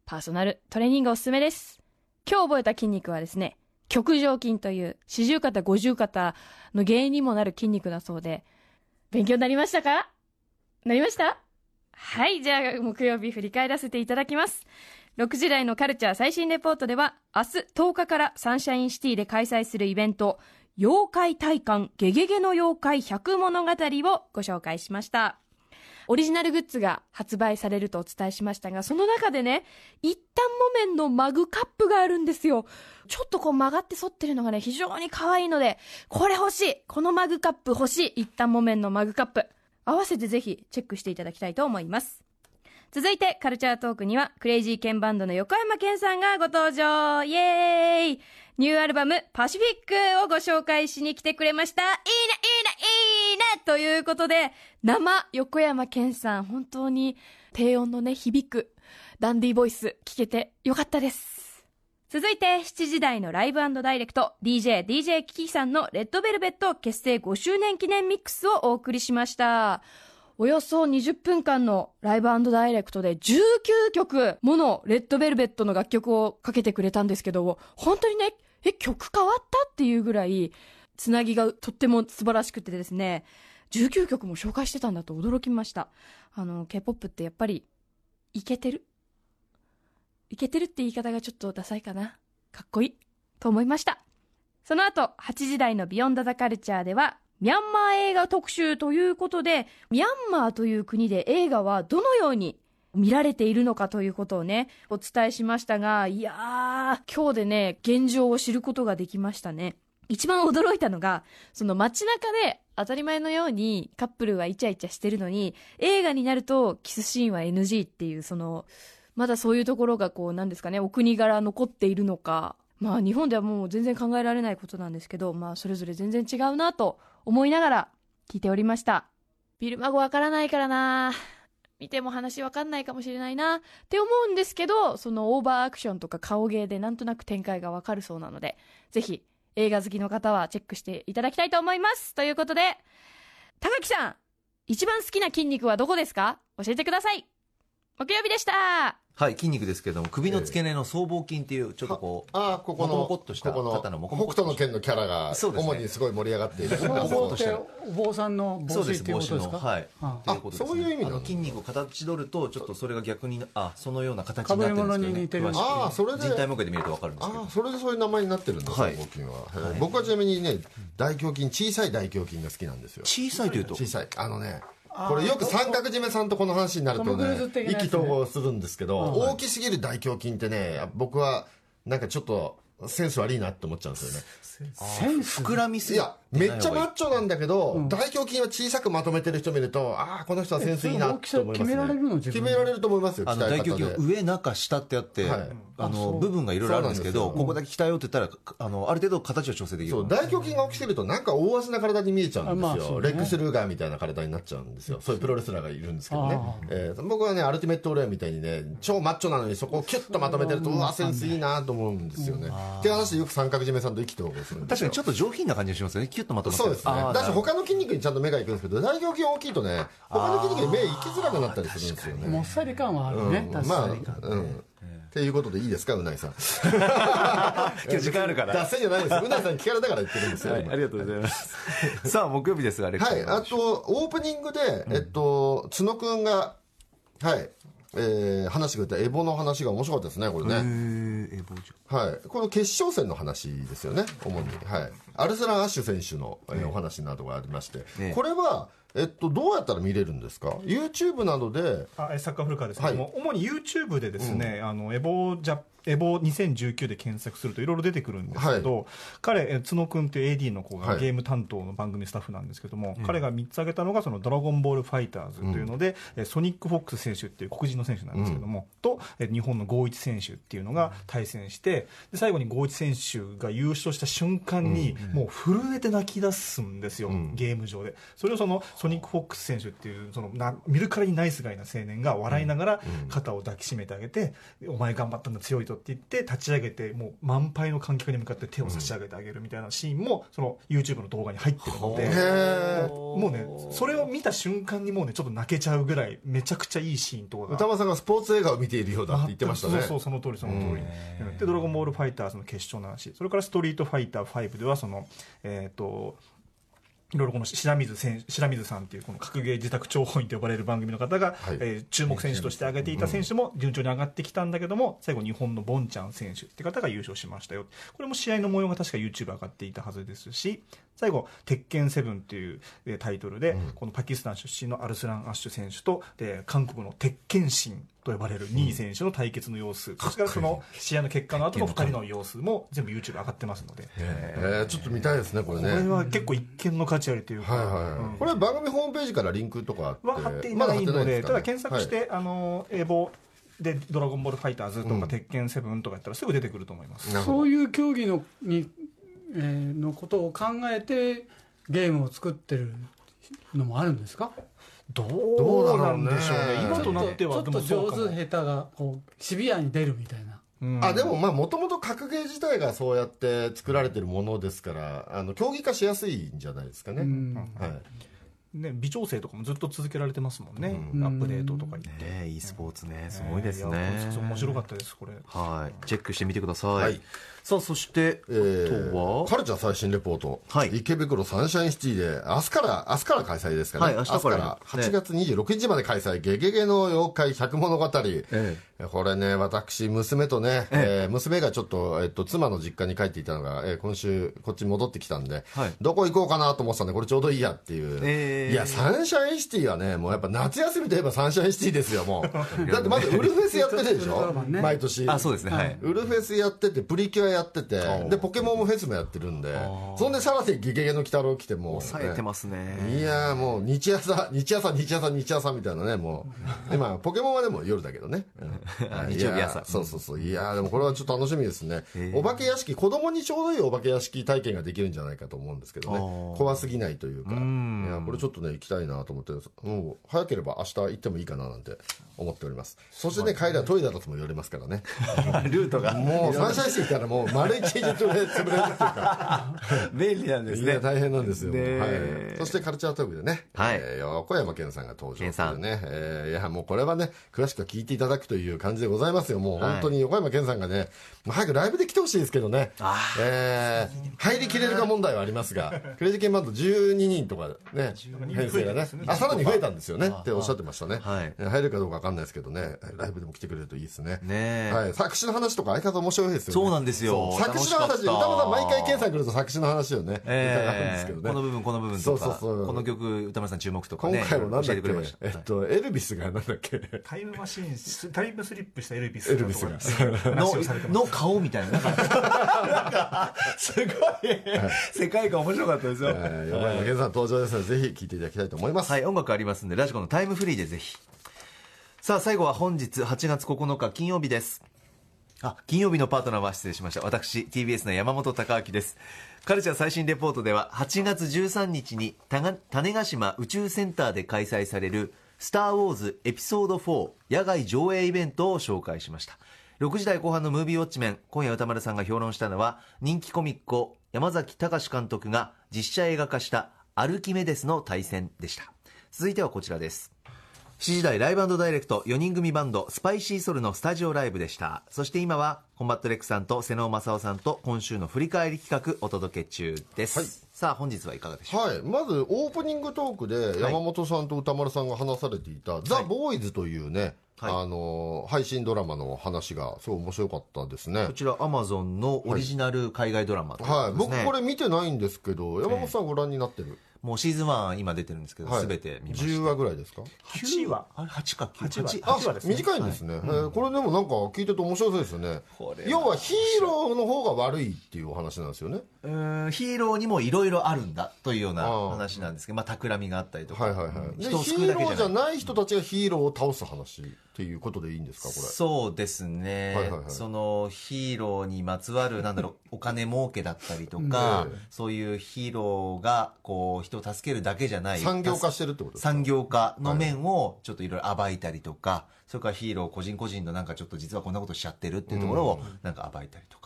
パーソナルトレーニングおすすめです。今日覚えた筋肉はですね、極上筋という四十肩五十肩の原因にもなる筋肉だそうで、勉強になりましたか？なりました？はい、じゃあ木曜日振り返らせていただきます。6時台のカルチャー最新レポートでは、明日10日からサンシャインシティで開催するイベント、妖怪体感ゲゲゲの妖怪100物語をご紹介しました。オリジナルグッズが発売されるとお伝えしましたが、その中でね、一旦木綿のマグカップがあるんですよ。ちょっとこう曲がって反ってるのがね、非常に可愛いので、これ欲しいこのマグカップ欲しい一旦木綿のマグカップ。合わせてぜひチェックしていただきたいと思います。続いてカルチャートークにはクレイジーケンバンドの横山健さんがご登場イエーイニューアルバムパシフィックをご紹介しに来てくれました。いいねいいねいいね。ということで生横山健さん本当に低音のね響くダンディーボイス聞けてよかったです。続いて7時台のライブダイレクト DJ、DJ キキさんのレッドベルベット結成5周年記念ミックスをお送りしました。およそ20分間のライブダイレクトで19曲ものレッドベルベットの楽曲をかけてくれたんですけど、本当にね、え、曲変わったっていうぐらい、つなぎがとっても素晴らしくてですね、19曲も紹介してたんだと驚きました。あの、K-POP ってやっぱり、イケてる？イケてるって言い方がちょっとダサいかな？かっこいい？と思いました。その後、8時台のビヨンドザカルチャーでは、ミャンマー映画特集ということで、ミャンマーという国で映画はどのように見られているのかということをね、お伝えしましたが、いやー、今日でね、現状を知ることができましたね。一番驚いたのが、その街中で当たり前のようにカップルはイチャイチャしてるのに、映画になるとキスシーンは NG っていう、その、まだそういうところがこう、なんですかね、お国柄残っているのか、まあ日本ではもう全然考えられないことなんですけど、まあそれぞれ全然違うなと思いながら聞いておりました。ビルマ語わからないからな見ても話わかんないかもしれないなって思うんですけど、そのオーバーアクションとか顔芸でなんとなく展開がわかるそうなので、ぜひ映画好きの方はチェックしていただきたいと思います。ということで、高木さん、一番好きな筋肉はどこですか？教えてください。木曜日でした。はい、筋肉ですけども、首の付け根の僧帽筋っていう、ちょっとこう、ああ、ここの、モコモコっとしたここの肩のモコ北モコっとした。斗の剣のキャラが、そうですね。主にすごい盛り上がってい。る。僧帽ってお坊さんの帽そうです、子っていう帽子の。ことですかはい。あそういう意味なの筋肉を形取ると、ちょっとそれが逆に、あ、そのような形被になってるんですけどね。に似てるああ、それで。人体模型で見るとわかるんですけど。ああ。それでそういう名前になってるんだ、はい。僧帽筋は、はい。僕はちなみにね大胸筋小さい大胸筋が好きなんですよ。小さいというと、小さい。あのねこれよく三角締めさんとこの話になるとね意気投合するんですけど、大きすぎる大胸筋ってね僕はなんかちょっとセンス悪いなって思っちゃうんですよね。センス膨らみすぎ。いやめっちゃマッチョなんだけど、大胸筋は小さくまとめてる人見るとああこの人はセンスいいなって思います、ね、決められるの自分で？決められると思いますよあの大胸筋鍛え方で。上中下ってあって、はい。あの部分がいろいろあるんですけどここだけ鍛えようって言ったらあのある程度形を調整できる。そう大胸筋が大きすぎるとなんか大技な体に見えちゃうんですよ、あまあね。レックスルーガーみたいな体になっちゃうんですよ。そういうプロレスラーがいるんですけどね。あ、えー僕はねアルティメットオレアみたいにね超マッチョなのにそこをキュッとまとめてるとうわセンスいいなと思うんですよね、っていう話でよく三角締めさんと意気投合するんですよ。確かにちょっと上品な感じがしますよねキュッとまとまってそうですね。だし他の筋肉にちゃんと目がいくんですけど大胸筋大きいとね他の筋肉に目行きづらくなったりするんですよね。もっさり感はあるね、うん、確まあ、かに、うん。っていうことでいいですか、うないさん。今日時間あるから。脱線じゃないです。うないさんに聞かれたから言ってるんですよ。今はいありがとうございます。さあ木曜日ですがレクチャはい、あと、オープニングで、えっと、角くんが、はい、えー、話してくれたエボの話が面白かったですね、これね。エボジョはい、この決勝戦の話ですよね、主に。はい。アルスラン・アッシュ選手の、えーお話などがありまして、えこれは、えっと、どうやったら見れるんですか ?YouTube などで、あえサッカーフルカーですけども、主に YouTube でですね、あのエボジャエボ2019で検索するといろいろ出てくるんですけど、彼え角くんっていう AD の子がはい。ゲーム担当の番組スタッフなんですけども、彼が3つ挙げたのがそのドラゴンボールファイターズというので、えソニック・フォックス選手っていう黒人の選手なんですけども、とえ日本の郷一選手っていうのが対戦してで最後に郷一選手が優勝した瞬間に、もう震えて泣き出すんですよ、ゲーム上で。それをそのソニック・フォックス選手っていうそのな見るからにナイスガイな青年が笑いながら肩を抱きしめてあげて、お前頑張ったんだ強いとって言って立ち上げてもう満杯の観客に向かって手を差し上げてあげるみたいなシーンもその YouTube の動画に入ってるので、もうねそれを見た瞬間にもうねちょっと泣けちゃうぐらいめちゃくちゃいいシーンとかが。歌間さんがスポーツ映画を見ているようだって言ってましたね。そうそうその通りその通り、うんで「ドラゴンボールファイターズ」の決勝の話。それから「ストリートファイター5」ではそのえっ、といろいろこの白水選白水さんっていうこの格ゲー自宅諜報員と呼ばれる番組の方が、はい。えー注目選手として挙げていた選手も順調に上がってきたんだけども最後日本のボンちゃん選手って方が優勝しましたよ。これも試合の模様が確か YouTube 上がっていたはずですし最後、鉄拳セブンっていうえータイトルで、このパキスタン出身のアルスラン・アッシュ選手と、で韓国の鉄拳神と呼ばれるニー選手の対決の様子、そしてその試合の結果の後の2人の様子も全部 YouTube 上がってますので、えー。ちょっと見たいですね、これね。これは結構一見の価値ありというか、はいはいはい。うん。これは番組ホームページからリンクとかあっては貼っていまだないので、貼ってすか？ねただ検索して、あの英語で「ドラゴンボールファイターズ」とかうん「鉄拳セブン」とかやったらすぐ出てくると思います。そういう競技のに、えーのことを考えてゲームを作ってるのもあるんですか？どどううなんねでしょうね、今となっては、でちょっと上手下手がこうシビアに出るみたいな。うん。あでもまあもともと格ゲー自体がそうやって作られてるものですからあの競技化しやすいんじゃないですかね、うん。はい、ね、微調整とかもずっと続けられてますもんね、うん。アップデートとかに。ね e スポーツねすごいですいやね面白かったです、これ。はい。チェックしてみてください、はいさあそして、えーあとは？カルチャー最新レポート、はい。池袋サンシャインシティで明日から明日から開催ですかね、はい明日から。8月26日まで開催「ゲゲゲの妖怪百物語」えこれね私娘とね、えー娘がちょっと、えっと、妻の実家に帰っていたのが、えー今週こっちに戻ってきたんで、はい。どこ行こうかなと思ってたんでこれちょうどいいやっていう、えーいやサンシャインシティはねもうやっぱ夏休みといえばサンシャインシティですよもう。だってまずウルフェスやってるでしょ？毎年。あそうですね。はい。ウルフェスやっててプリキュアやっててでポケモンもフェスもやってるんでそんでさらにゲゲゲの鬼太郎来てもう、抑えてますね。いやーもうニチアサニチアサニチアサニチアサみたいなねもう 今ポケモンはでも夜だけどね、日曜日朝。そうそうそう。いやーでもこれはちょっと楽しみですね。お化け屋敷子供にちょうどいいお化け屋敷体験ができるんじゃないかと思うんですけどね。怖すぎないというか。いん。やこれちょっとね行きたいなと思ってもう早ければ明日行ってもいいかななんて思っております。そしてね帰りはトイレだとも言われますからね。ルートが。もうサンシャイン行ったらもう丸一日潰れ潰れるっていうか。便利なんですいや大変なんですよ、ねはい、そしてカルチャートークでね、はい。えー横山健さんが登場健さんというね、えーいやもうこれはね詳しくは聞いていただくという感じでございますよ。もう本当に横山健さんがね、早くライブで来てほしいですけどね、えー入りきれるか問題はありますが クレイジーケンバンド12人とかね編成がねあさらに増えたんですよね。っておっしゃってましたね、はい。えー入るかどうかわかんないですけどね。ライブでも来てくれるといいですね。ねえ。はい、作詞の話とか相方面白いですよね。そうなんですよそう作詞の話歌丸さん毎回健さん来ると作詞の話をね、伺うんですけどね。この部分この部分そとかうそうそう。この曲歌丸さん注目とかね今回もなんだ教えってけくれました。えっと、エルビスがなんだっけ？タイムマシーン、タイムスリップしたエルビスエルビスが。のの顔みたいな。なんかなんかすごい。世界観面白かったですよ。えー横山健さん登場ですのでぜひ聴いていただきたいと思います、はい、音楽ありますんで、ラジコのタイムフリーでぜひ。さあ、最後は本日8月9日金曜日です。あ、金曜日のパートナーは失礼しました。私、TBS の山本貴明です。カルチャー最新レポートでは、8月13日に種子島宇宙センターで開催される、スター・ウォーズエピソード4野外上映イベントを紹介しました。6時台後半のムービーウォッチメン、今夜宇多丸さんが評論したのは、人気コミックを山崎貴監督が実写映画化したアルキメデスの大戦でした。続いてはこちらです。7時台ライブダイレクト4人組バンド SPiCYSOL のスタジオライブでした。そして今はコンバット RECさんと妹尾匡夫さんと今週の振り返り企画お届け中です。はい。さあ本日はいかがでしょうはい、まずオープニングトークで山本さんと宇多丸さんが話されていた「ザ・ボーイズというね、はい。あの配信ドラマの話がすごい面白かったですね。こちらアマゾンのオリジナル海外ドラマというはい、僕これ見てないんですけど山本さんご覧になってる、もうシーズン1今出てるんですけど、はい、すべて見ました。10話ぐらいですか？8話？あれ8か9 8話8あ8話ですね。短いんですね、えー。これでもなんか聞いてて面白そうですよね。要はヒーローの方が悪いっていうお話なんですよね。うーんヒーローにもいろいろあるんだというような話なんですけど、まあ、企みがあったりとか、はいはいはい。で人をヒーローじゃない人たちがヒーローを倒す話っていうことでいいんですかこれ？そうですね、はいはいはい。そのヒーローにまつわるなんだろうお金儲けだったりとか、ええ。そういうヒーローがこう人を助けるだけじゃない産業化してるってことですか？産業化の面をちょっといろいろ暴いたりとか、それからヒーロー個人個人のなんかちょっと実はこんなことしちゃってるっていうところをなんか暴いたりとか、うん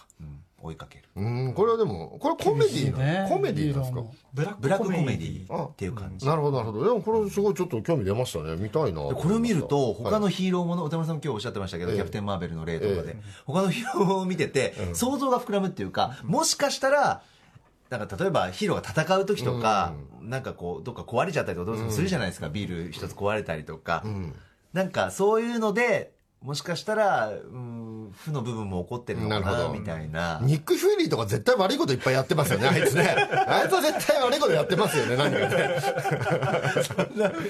追いかける。うんこれはでもこれコメディーね。コメディーなんですか？ブラブラックコメディィっていう感じ、なるほどなるほど。でもこれすごいちょっと興味出ましたね。見たいなでこれを見ると他はい。のヒーローもの、歌丸さんも今日おっしゃってましたけど、ええ。キャプテン・マーベルの例とかで、え。他のヒーローを見てて、想像が膨らむっていうか、もしかしたらなんか例えばヒーローが戦う時とか、なんかこうどっか壊れちゃったりとかどうするじゃないですか、ビール一つ壊れたりとか、ん。なんかそういうのでもしかしたら、うん、負の部分も起こってるのかななるほどみたいな。ニック・フューリーとか絶対悪いこといっぱいやってますよね、あいつね。あいつは絶対悪いことやってますよね、何かね。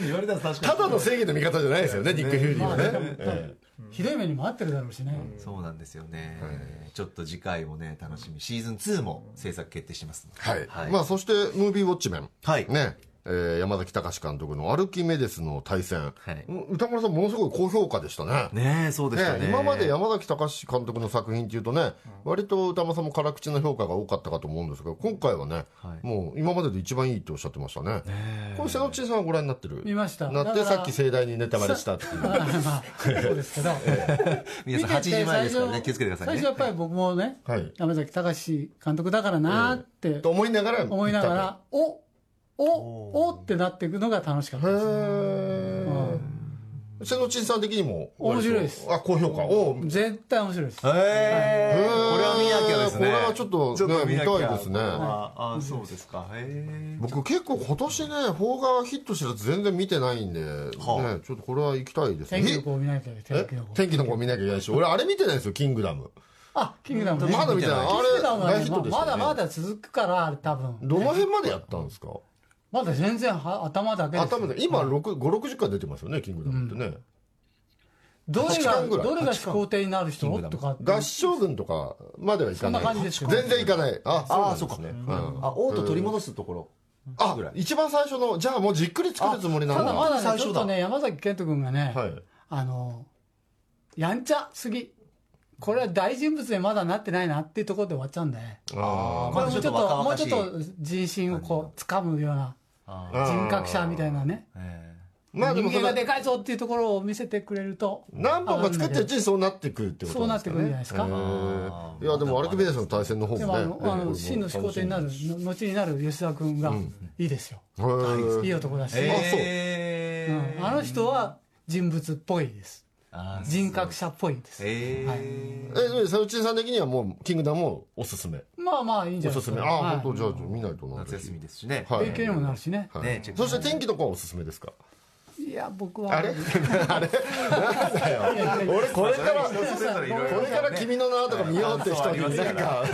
言われたら確かただの正義の味方じゃないですよね、ニック・フューリーはね。えひどい目にもあってるだろうしね。そうなんですよね、ちょっと次回もね、楽しみ。シーズン2も制作決定してます。えはい。はいまあ、そして、ムービーウォッチメン。はいね。えー山崎隆監督のアルキメデスの対戦。はいうん歌村さん、ものすごい高評価でしたね。ねえ、そうでしたね。ね、今まで山崎隆監督の作品っていうとね、割と歌間さんも辛口の評価が多かったかと思うんですが、今回はね、はいもう今までで一番いいっておっしゃってましたね。これ、瀬野内さんはご覧になってる？見ましたなって、さっき盛大にネタバレしたっていう。まあ、そうですけど。皆さん8時前ですからね、気をつけてくださいね。最初やっぱり僕もね、はい山崎隆監督だからなーってと思いながら思いながら、おおおってなっていくのが楽しかったへです。ー。瀬野内さん的にも？面白いです。あ高評価。おう絶対面白いです。へえこれは見なきゃですね。これはちょっとねちょっと見たいですね。ああ、そうですか。へえ。僕結構今年ね邦画ヒット知らず全然見てないんで、はね、ちょっとこれは行きたいです。ね天気の子を見なきゃいけない。え？天気の子。天気の子見なきゃいけないし。俺あれ見てないんですよキングダム。あ、キングダムね。まだ見てない。まだまだ続くから、あれ多分。どの辺までやったんですか？まだ全然は頭だけですよ。頭で今560回出てますよねキングダムってね、どれ8が、どれが始皇帝になる人とかって。合唱軍とかまではいかない。全然いかない。あそうですね。そうか。うん。あ、王と取り戻すところ。あ一番最初のじゃあもうじっくり作るつもりなんだただまだね、最初だ。ちょっとね、山崎賢人君がね、はい。あの、やんちゃすぎ。これは大人物にまだなってないなっていうところで終わっちゃうんで、あこれもうちょっと、もうちょっと人心をこう、掴むような人格者みたいなね、えまあでもそれ人間がでかいぞっていうところを見せてくれると、何本か作ってるうちにそうなってくるってことなんですかね。そうなってくるんじゃないですか。へーいやでもアルキメデスの対戦の方もね。でもあの、真の始皇帝になる、の後になる吉沢君がいいですよ。へー。いい男だし、えう。ん。あの人は人物っぽいです。あ人格者っぽいです。えはい。えサウチンさん的にはもうキングダムもおすすめまあまあいいんじゃおすすめあないですか。はい。あ本当じゃあ見ないとな夏休みですしね。はい。勉強にもなるしね。はい。ねチェックそして天気とかはおすすめですか？いや、僕は。あれ？あれ？なんだよ俺これからこれから君の名とか見ようって人になんか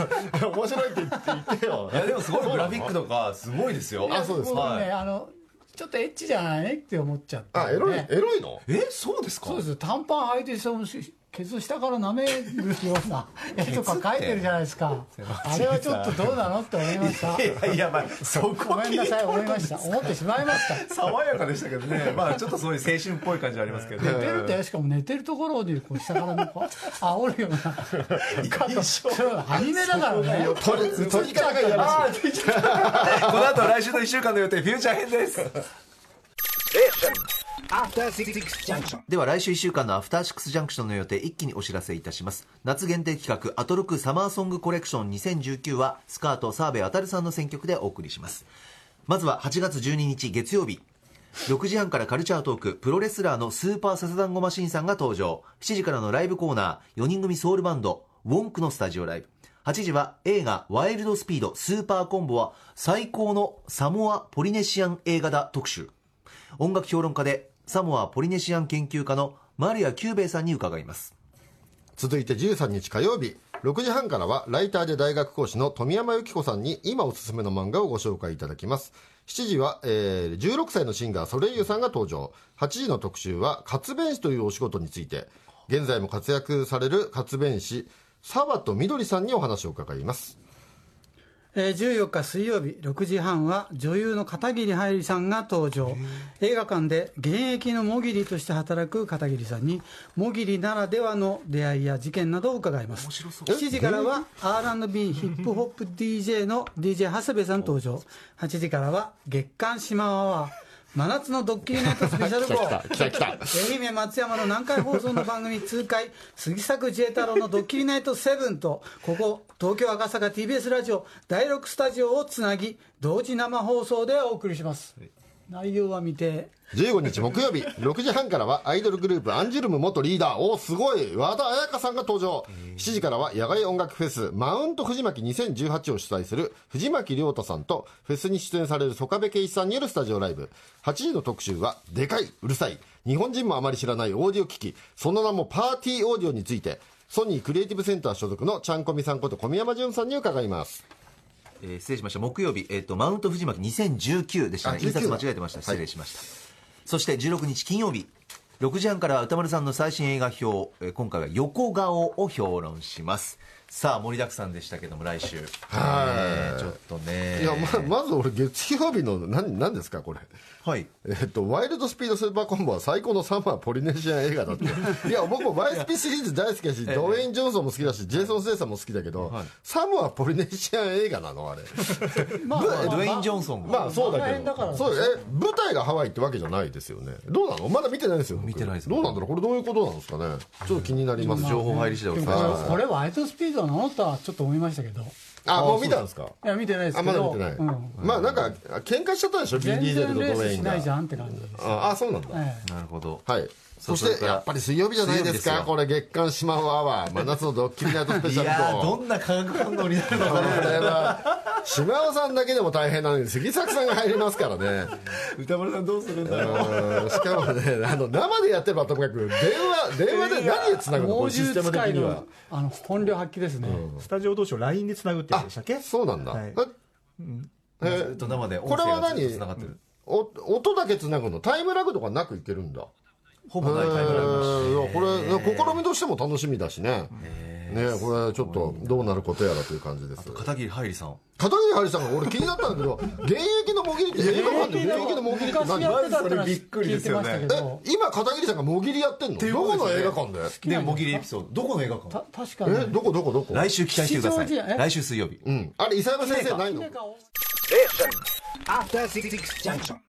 面白いって言って言ってよ。いや、でもすごいグラフィックとか、すごいですよ。あそうですか。僕ね、あの、ちょっとエッチじゃないって思っちゃって。あエロいエロいの？え、そうですか？そうです。よ短パン履いてそのしケツ下から舐めるような絵とか描いてるじゃないですか。あれはちょっとどうなの？って思いました。いやいや、まあ、そこごめんなさい思いました。思ってしまいました。爽やかでしたけどね。まあ、ちょっとそういう青春っぽい感じありますけど。寝ね。てるってしかも寝てるところにこう下からねこう煽るような。アニメだからね。鳥鳥からがやらしいこの後来週の1週間の予定、フューチャー編です。では来週1週間のアフターシックスジャンクションの予定一気にお知らせいたします。夏限定企画アトロクサマーソングコレクション2019はスカート澤部渉さんの選曲でお送りします。まずは8月12日月曜日。6時半からカルチャートークプロレスラーのスーパーササダンゴマシンさんが登場。7時からのライブコーナー4人組ソウルバンドウォンクのスタジオライブ。8時は映画「ワイルドスピードスーパーコンボ」は最高のサモア・ポリネシアン映画だ特集。音楽評論家でサモア・ポリネシアン研究家のマリア・キューベイさんに伺います。続いて13日火曜日6時半からはライターで大学講師のトミヤマユキコさんに今おすすめの漫画をご紹介いただきます。7時は、えー16歳のシンガーソレイユさんが登場。8時の特集は活弁士というお仕事について。現在も活躍される活弁士沢戸みどりさんにお話を伺います。えー14日水曜日6時半は女優の片桐はいりさんが登場。映画館で現役のもぎりとして働く片桐さんにもぎりならではの出会いや事件などを伺います。7時からは R&B ヒップホップ DJ の DJ 長谷部さん登場。8時からは月刊島アワー真夏のドッキリナイトスペシャル号。愛媛松山の南海放送の番組通会杉作自衛太郎のドッキリナイト7とここ東京赤坂 TBS ラジオ第6スタジオをつなぎ同時生放送でお送りします。内容は見て15日木曜日6時半からはアイドルグループアンジュルム元リーダー。おーすごい。和田彩香さんが登場。7時からは野外音楽フェスマウント藤巻2018を主催する藤巻亮太さんとフェスに出演される曽我部圭一さんによるスタジオライブ。8時の特集はでかいうるさい。日本人もあまり知らないオーディオ機器。その名もパーティーオーディオについてソニークリエイティブセンター所属のちゃんこみさんこと小宮山潤さんに伺います。えー失礼しました。木曜日、えっとマウント藤巻2019でしたね。あ19印刷間違えてました。失礼しました、そして16日金曜日6時半からは歌丸さんの最新映画表、今回は横顔を評論します。さあ盛りだくさんでしたけども来週はいねちょっとねいやままず俺月曜日の何何ですかこれはいえっと、ワイルドスピードスーパーコンボは最高のサマーポリネシアン映画だって。いや、僕もワイスピシリーズ大好きだし、ドウェイン・ジョンソンも好きだし、ジェイソン・ステイさんも好きだけど、サマーポリネシアン映画なのあれ。まあ ドゥエイン・ジョンソンがまあそうだけど。長編だからそうえ、舞台がハワイってわけじゃないですよね。どうなのまだ見てないですよ。僕見てないですどうなんだろうこれどういうことなんですかね。ちょっと気になります。情報入り次第お伝えしますこれワイドスピードは治ったはちょっと思いましたけど。いあ、もう見たんですか？や見てないですあ、けど。まだ見てない。うん。まあなんか、喧嘩しちゃったでしょ？ビン・ディーゼルとドウ全然レースしないじ。ゃんって感じです、あ、あそうなんだ。え。なるほど。はい。そしてやっぱり水曜日じゃないですか。これ月刊シマワワー真夏のドッキリナイトスペいシャルと。どんな化学反応になるのかこなれは。島尾さんだけでも大変なのに杉作さんが入りますからね。歌丸さんどうするんだろう。うんしかもねあの生でやってればともかく電話電話で何でつなぐの？こ猛れシステム的獣使いにはのあの本領発揮ですね、スタジオ同士を LINE でつなぐってやつでしたっけ？そうなんだ、はい。えずっと生で音これは声がつながってる。お音だけつなぐの？タイムラグとかなくいけるんだほぼないタイムラグだしえーこれ試みとしても楽しみだしね。ねこれちょっとどうなることやらという感じです。片桐はいりさん。片桐はりさんが俺気になったんだけど現役のもぎりって映画館で現役のもぎりって何？昔やってたってびっくりですよねえ今片桐さんがもぎりやってんの？どこの映画館で？でもぎりエピソード。どこの映画た館確かに。えどこどこどこ？来週期待してください。来週水曜日。うん。あれ伊佐山先生ないの？After Six Junction.